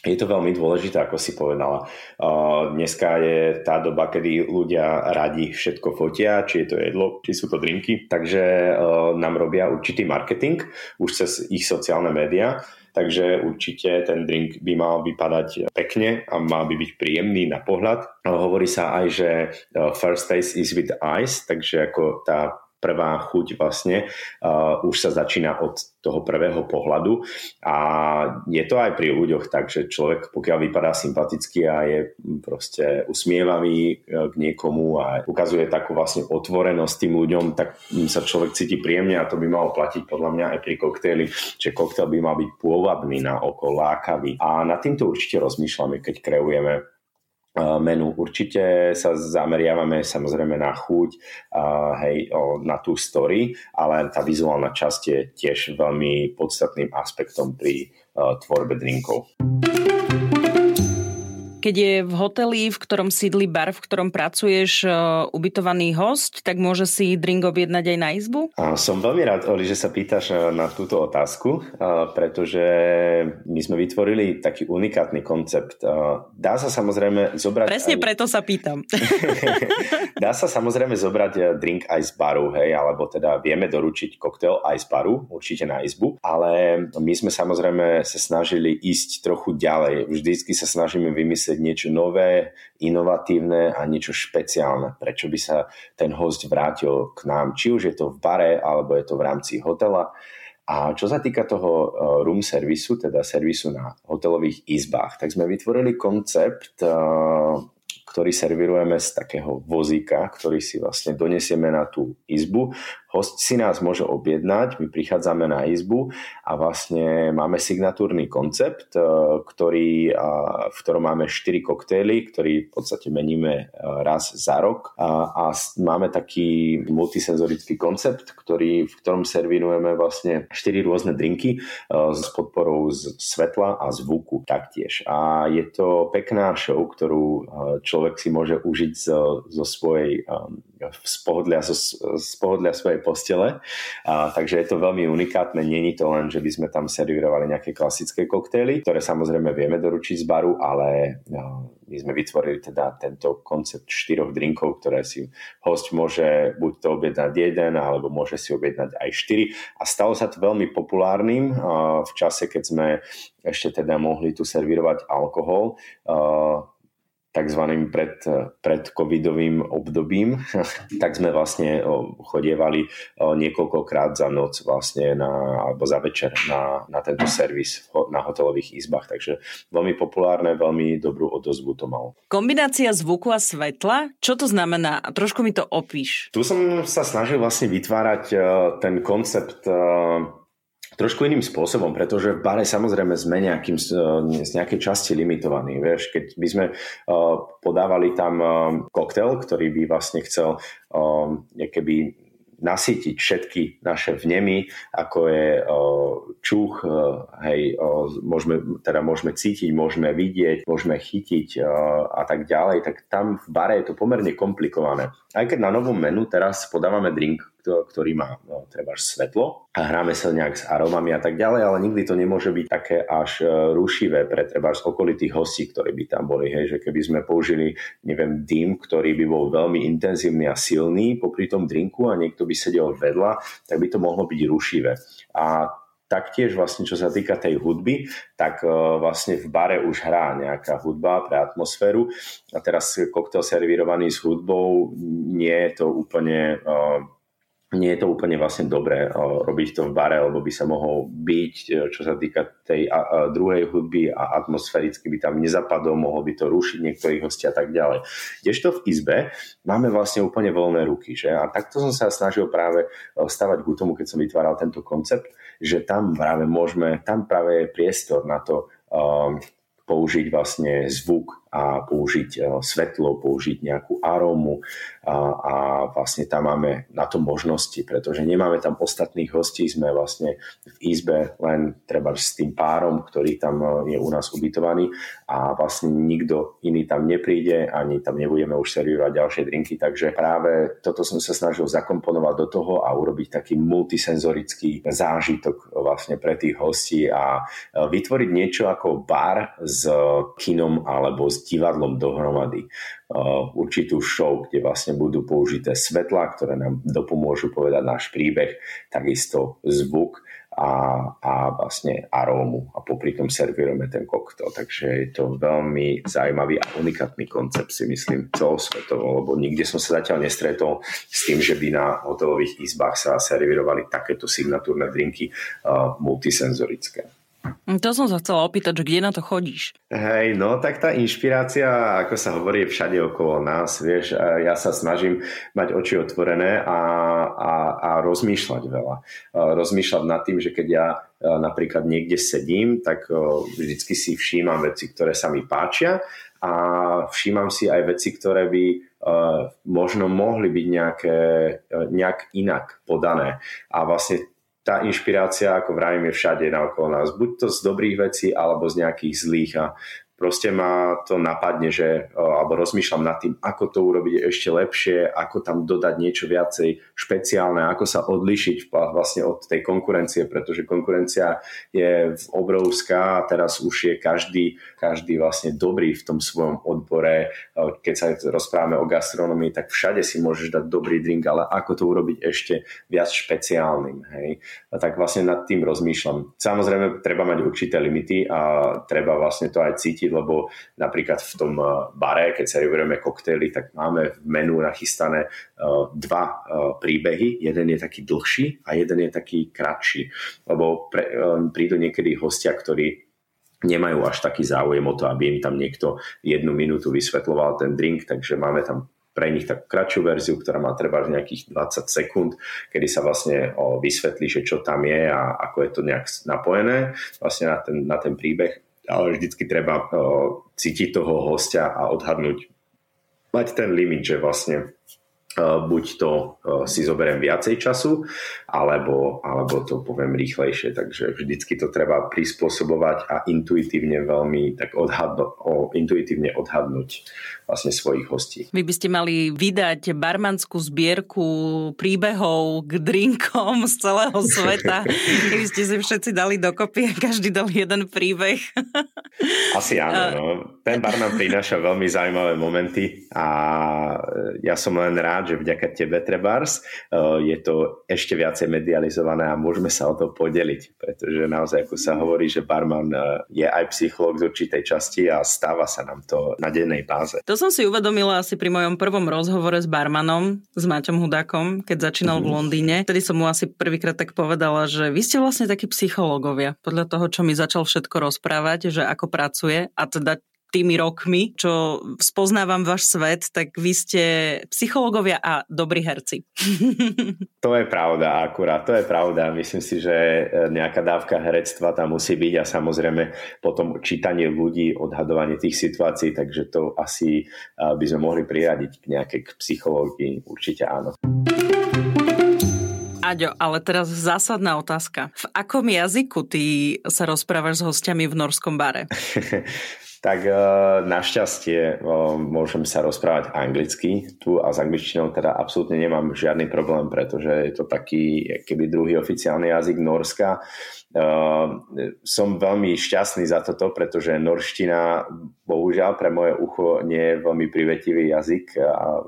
je to veľmi dôležité, ako si povedala. Dneska je tá doba, kedy ľudia radi všetko fotia, či je to jedlo, či sú to drinky, takže nám robia určitý marketing už cez ich sociálne médiá. Takže určite ten drink by mal vypadať pekne a mal by byť príjemný na pohľad. Hovorí sa aj, že first taste is with ice, takže ako tá prvá chuť vlastne uh, už sa začína od toho prvého pohľadu. A je to aj pri ľuďoch, takže človek pokiaľ vypadá sympaticky a je proste usmievavý uh, k niekomu a ukazuje takú vlastne otvorenosť tým ľuďom, tak sa človek cíti príjemne a to by malo platiť podľa mňa aj pri koktejli, že koktail by mal byť pôvabný na oko, lákavý. A na týmto určite rozmýšľame, keď kreujeme menu. Určite sa zameriavame samozrejme na chuť, hej, na tú story, ale tá vizuálna časť je tiež veľmi podstatným aspektom pri tvorbe drinkov. Keď je v hoteli, v ktorom sídli bar, v ktorom pracuješ, uh, ubytovaný host, tak môže si drink objednať aj na izbu? Som veľmi rád, Oli, že sa pýtaš e, na túto otázku, uh, pretože my sme vytvorili taký unikátny koncept. Dá sa samozrejme zobrať... Presne aj... preto sa pýtam. Dá sa samozrejme zobrať drink aj z baru, hej, alebo teda vieme doručiť koktail aj z baru, určite na izbu, ale my sme samozrejme sa snažili ísť trochu ďalej. Vždycky sa snažíme vymyslieť vymyslieť niečo nové, inovatívne a niečo špeciálne. Prečo by sa ten host vrátil k nám, či už je to v bare, alebo je to v rámci hotela. A čo sa týka toho eh, room servisu, teda servisu na hotelových izbách, tak sme vytvorili koncept, eh, ktorý servirujeme z takého vozíka, ktorý si vlastne donesieme na tú izbu host si nás môže objednať, my prichádzame na izbu a vlastne máme signatúrny koncept, e, ktorý, v ktorom máme 4 koktejly, ktorý v podstate meníme e, raz za rok a, a máme taký multisenzorický koncept, ktorý, v ktorom servírujeme vlastne 4 rôzne drinky e, s podporou z svetla a zvuku taktiež. A je to pekná show, ktorú človek si môže užiť zo, zo svojej z pohodlia, z, z pohodlia svojej postele. A, takže je to veľmi unikátne. Není to len, že by sme tam servírovali nejaké klasické koktejly, ktoré samozrejme vieme doručiť z baru, ale no, my sme vytvorili teda tento koncept štyroch drinkov, ktoré si host môže buď to objednať jeden, alebo môže si objednať aj štyri. A stalo sa to veľmi populárnym v čase, keď sme ešte teda mohli tu servírovať alkohol tzv. pred, pred covidovým obdobím, tak sme vlastne chodievali niekoľkokrát za noc vlastne na, alebo za večer na, na tento servis na hotelových izbách. Takže veľmi populárne, veľmi dobrú odozvu to malo. Kombinácia zvuku a svetla, čo to znamená? Trošku mi to opíš. Tu som sa snažil vlastne vytvárať ten koncept trošku iným spôsobom, pretože v bare samozrejme sme nejakým, e, z nejakej časti limitovaní. Vieš, keď by sme uh, podávali tam uh, koktel, ktorý by vlastne chcel keby nasytiť všetky naše vnemy, ako je čuch, hej, môžeme, teda môžeme cítiť, môžeme vidieť, môžeme chytiť a tak ďalej, tak tam v bare je to pomerne komplikované. Aj keď na novom menu teraz podávame drink, ktorý má no, treba svetlo a hráme sa nejak s aromami a tak ďalej, ale nikdy to nemôže byť také až e, rušivé pre treba z okolitých hostí, ktorí by tam boli. Hej, že keby sme použili, neviem, dym, ktorý by bol veľmi intenzívny a silný popri tom drinku a niekto by sedel vedľa, tak by to mohlo byť rušivé. A taktiež vlastne, čo sa týka tej hudby, tak uh, vlastne v bare už hrá nejaká hudba pre atmosféru a teraz koktel servírovaný s hudbou nie je to úplne uh, nie je to úplne vlastne dobré robiť to v bare, lebo by sa mohol byť, e, čo sa týka tej druhej hudby a atmosféricky by tam nezapadol, mohol by to rušiť niektorých hostí a tak ďalej. Kdežto v izbe máme vlastne úplne voľné ruky. Že? A takto som sa snažil práve e, stavať k tomu, keď som vytváral tento koncept, že tam práve môžeme, tam práve je priestor na to um, použiť vlastne zvuk a použiť e, svetlo, použiť nejakú arómu. A, a vlastne tam máme na to možnosti, pretože nemáme tam ostatných hostí, sme vlastne v izbe len treba s tým párom, ktorý tam e, je u nás ubytovaný. A vlastne nikto iný tam nepríde, ani tam nebudeme už servírovať ďalšie drinky, takže práve toto som sa snažil zakomponovať do toho a urobiť taký multisenzorický zážitok vlastne pre tých hostí a e, vytvoriť niečo ako bar s kinom alebo s divadlom dohromady. Uh, určitú show, kde vlastne budú použité svetla, ktoré nám dopomôžu povedať náš príbeh, takisto zvuk a, a vlastne arómu a popri tom servírujeme ten koktel. Takže je to veľmi zaujímavý a unikátny koncept si myslím celosvetovo, lebo nikde som sa zatiaľ nestretol s tým, že by na hotelových izbách sa servírovali takéto signatúrne drinky uh, multisenzorické. To som sa chcela opýtať, že kde na to chodíš? Hej, no tak tá inšpirácia, ako sa hovorí, je všade okolo nás, vieš, ja sa snažím mať oči otvorené a, a, a rozmýšľať veľa. Rozmýšľať nad tým, že keď ja napríklad niekde sedím, tak vždycky si všímam veci, ktoré sa mi páčia a všímam si aj veci, ktoré by možno mohli byť nejaké, nejak inak podané. A vlastne tá inšpirácia, ako vravím, je všade naokolo nás. Buď to z dobrých vecí, alebo z nejakých zlých. A proste ma to napadne, že, alebo rozmýšľam nad tým, ako to urobiť ešte lepšie, ako tam dodať niečo viacej špeciálne, ako sa odlišiť vlastne od tej konkurencie, pretože konkurencia je obrovská a teraz už je každý, každý vlastne dobrý v tom svojom odbore. Keď sa rozprávame o gastronomii, tak všade si môžeš dať dobrý drink, ale ako to urobiť ešte viac špeciálnym. Hej? A tak vlastne nad tým rozmýšľam. Samozrejme, treba mať určité limity a treba vlastne to aj cítiť lebo napríklad v tom eh, bare, keď servírujeme koktejly, tak máme v menu nachystané eh, dva eh, príbehy. Jeden je taký dlhší a jeden je taký kratší, lebo pre, prídu niekedy hostia, ktorí nemajú až taký záujem o to, aby im tam niekto jednu minútu vysvetloval ten drink, takže máme tam pre nich takú kratšiu verziu, ktorá má treba nejakých 20 sekúnd, kedy sa vlastne vysvetlí, že čo tam je a ako je to nejak napojené vlastne na ten, na ten príbeh ale vždycky treba cítiť toho hostia a odhadnúť, mať ten limit, že vlastne buď to si zoberiem viacej času, alebo, alebo to poviem rýchlejšie. Takže vždycky to treba prispôsobovať a intuitívne veľmi tak odhadno, o, intuitívne odhadnúť vlastne svojich hostí. Vy by ste mali vydať barmanskú zbierku príbehov k drinkom z celého sveta. Keby ste si všetci dali dokopy a každý dal jeden príbeh. Asi áno. No. Ten barman prináša veľmi zaujímavé momenty a ja som len rád, že vďaka tebe, Trebars, je to ešte viacej medializované a môžeme sa o to podeliť, pretože naozaj, ako sa hovorí, že barman je aj psychológ z určitej časti a stáva sa nám to na dennej báze. To som si uvedomila asi pri mojom prvom rozhovore s barmanom, s Maťom Hudákom, keď začínal mm-hmm. v mhm. Londýne. Vtedy som mu asi prvýkrát tak povedala, že vy ste vlastne takí psychológovia. Podľa toho, čo mi začal všetko rozprávať, že ako pracuje a teda tými rokmi, čo spoznávam váš svet, tak vy ste psychológovia a dobrí herci. To je pravda, akurát, to je pravda. Myslím si, že e, nejaká dávka herectva tam musí byť a samozrejme potom čítanie ľudí, odhadovanie tých situácií, takže to asi e, by sme mohli priradiť k nejakej psychológii, určite áno. Aďo, ale teraz zásadná otázka. V akom jazyku ty sa rozprávaš s hostiami v norskom bare? Tak e, našťastie e, môžem sa rozprávať anglicky tu a s angličtinou teda absolútne nemám žiadny problém, pretože je to taký keby druhý oficiálny jazyk Norska. E, som veľmi šťastný za toto, pretože norština bohužiaľ pre moje ucho nie je veľmi privetivý jazyk a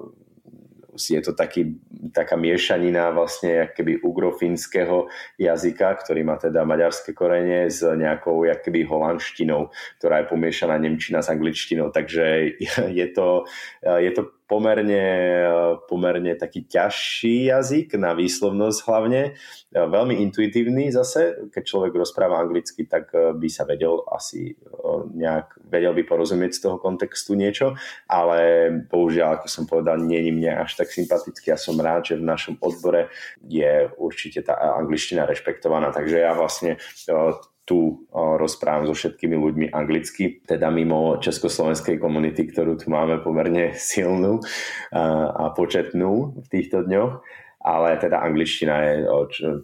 je to taký, taká miešanina vlastne keby ugrofínskeho jazyka, ktorý má teda maďarské korene s nejakou keby holandštinou, ktorá je pomiešaná nemčina s angličtinou. Takže je to, je to pomerne, pomerne taký ťažší jazyk na výslovnosť hlavne. Veľmi intuitívny zase, keď človek rozpráva anglicky, tak eh, by sa vedel asi eh, nejak, vedel by porozumieť z toho kontextu niečo, ale bohužiaľ, ako som povedal, je mne až tak sympatický a som rád, že v našom odbore je určite tá angličtina rešpektovaná, takže ja vlastne tu rozprávam so všetkými ľuďmi anglicky, teda mimo československej komunity, ktorú tu máme pomerne silnú a početnú v týchto dňoch ale teda angličtina je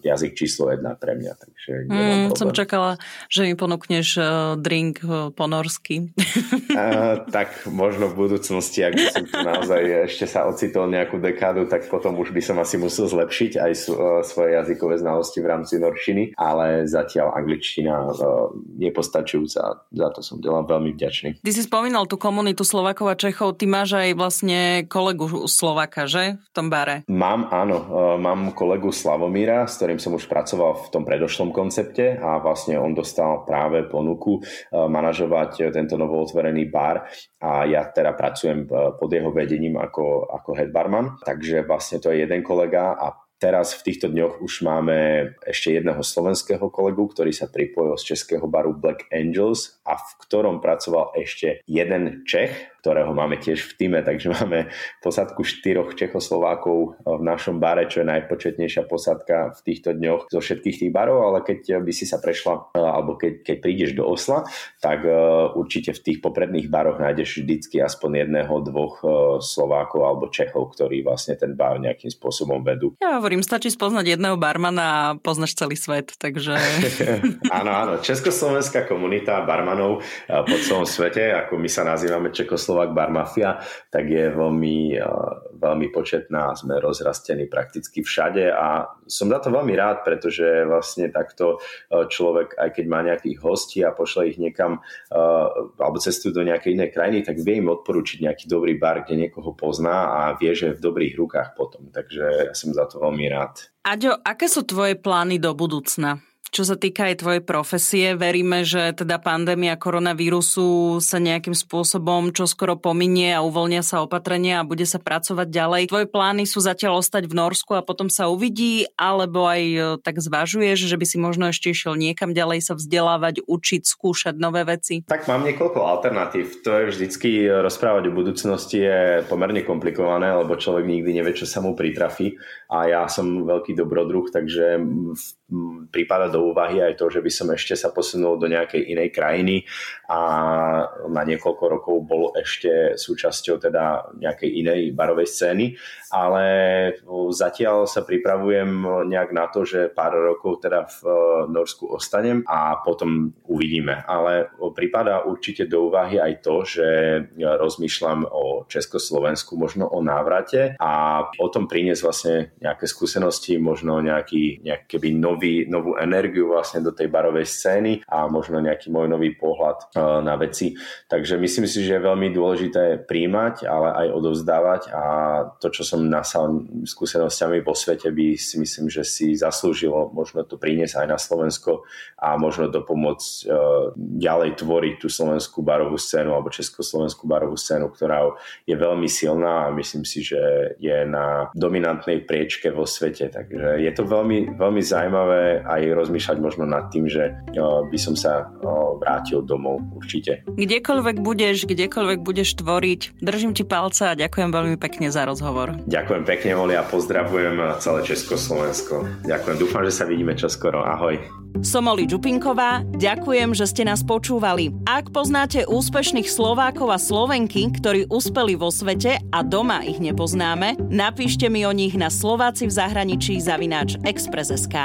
jazyk číslo jedna pre mňa. Takže mm, som čakala, že mi ponúkneš uh, drink uh, po norsky. uh, tak možno v budúcnosti, ak by som tu naozaj ešte sa ocitol nejakú dekádu, tak potom už by som asi musel zlepšiť aj svoje jazykové znalosti v rámci norčiny, ale zatiaľ angličtina je postačujúca. Za to som ďalej veľmi vďačný. Ty si spomínal tú komunitu Slovakov a Čechov. Ty máš aj vlastne kolegu Slovaka, že? V tom bare. Mám, áno Eh, mám kolegu Slavomíra, s ktorým som už pracoval v tom predošlom koncepte a vlastne on dostal práve ponuku eh, manažovať tento novootvorený bar a ja teda pracujem eh, pod jeho vedením ako, ako head barman. Takže vlastne to je jeden kolega a Teraz v týchto dňoch už máme ešte jedného slovenského kolegu, ktorý sa pripojil z českého baru Black Angels a v ktorom pracoval ešte jeden Čech, ktorého máme tiež v týme, takže máme posadku štyroch Čechoslovákov v našom bare, čo je najpočetnejšia posadka v týchto dňoch zo všetkých tých barov, ale keď by si sa prešla, alebo keď, keď prídeš do Osla, tak e, určite v tých popredných baroch nájdeš vždycky aspoň jedného, dvoch e, Slovákov alebo Čechov, ktorí vlastne ten bar nejakým spôsobom vedú. Ja hovorím, stačí spoznať jedného barmana a poznáš celý svet, takže... áno, áno, československá komunita barmanov e, po celom svete, ako my sa nazývame Čekoslovenská Slovak Bar Mafia, tak je veľmi, eh, veľmi početná. Sme rozrastení prakticky všade a som za to veľmi rád, pretože vlastne takto eh, človek, aj keď má nejakých hostí a pošle ich niekam eh, alebo cestujú do nejakej inej krajiny, tak vie im odporučiť nejaký dobrý bar, kde niekoho pozná a vie, že je v dobrých rukách potom. Takže ja som za to veľmi rád. Aďo, aké sú tvoje plány do budúcna? Čo sa týka aj tvojej profesie, veríme, že teda pandémia koronavírusu sa nejakým spôsobom čoskoro pominie a uvoľnia sa opatrenia a bude sa pracovať ďalej. Tvoje plány sú zatiaľ ostať v Norsku a potom sa uvidí, alebo aj e, tak zvažuješ, že by si možno ešte išiel niekam ďalej sa vzdelávať, učiť, skúšať nové veci? Tak mám niekoľko alternatív. To je vždycky e, rozprávať o budúcnosti je pomerne komplikované, lebo človek nikdy nevie, čo sa mu pritrafí a ja som veľký dobrodruh, takže prípada úvahy aj to, že by som ešte sa posunul do nejakej inej krajiny a na niekoľko rokov bol ešte súčasťou teda nejakej inej barovej scény, ale zatiaľ sa pripravujem nejak na to, že pár rokov teda v e, Norsku ostanem a potom uvidíme. Ale prípada určite do úvahy aj to, že rozmýšľam o Československu, možno o návrate a o tom priniesť vlastne nejaké skúsenosti, možno nejaký, nejaký nový, novú energiu vlastne do tej barovej scény a možno nejaký môj nový pohľad e, na veci. Takže myslím si, že je veľmi dôležité príjmať, ale aj odovzdávať a to, čo som nasal skúsenosťami vo svete, by si myslím, že si zaslúžilo možno to priniesť aj na Slovensko a možno to pomôcť e, ďalej tvoriť tú slovenskú barovú scénu alebo československú barovú scénu, ktorá je veľmi silná a myslím si, že je na dominantnej priečke vo svete. Takže je to veľmi, veľmi zaujímavé aj rozmýšľať možno nad tým, že by som sa vrátil domov určite. Kdekoľvek budeš, kdekoľvek budeš tvoriť, držím ti palce a ďakujem veľmi pekne za rozhovor. Ďakujem pekne, Oli, a pozdravujem celé Československo. Ďakujem, dúfam, že sa vidíme čoskoro. Ahoj. Som Oli Čupinková, ďakujem, že ste nás počúvali. Ak poznáte úspešných Slovákov a Slovenky, ktorí uspeli vo svete a doma ich nepoznáme, napíšte mi o nich na Slováci v zahraničí zavináč Express.sk.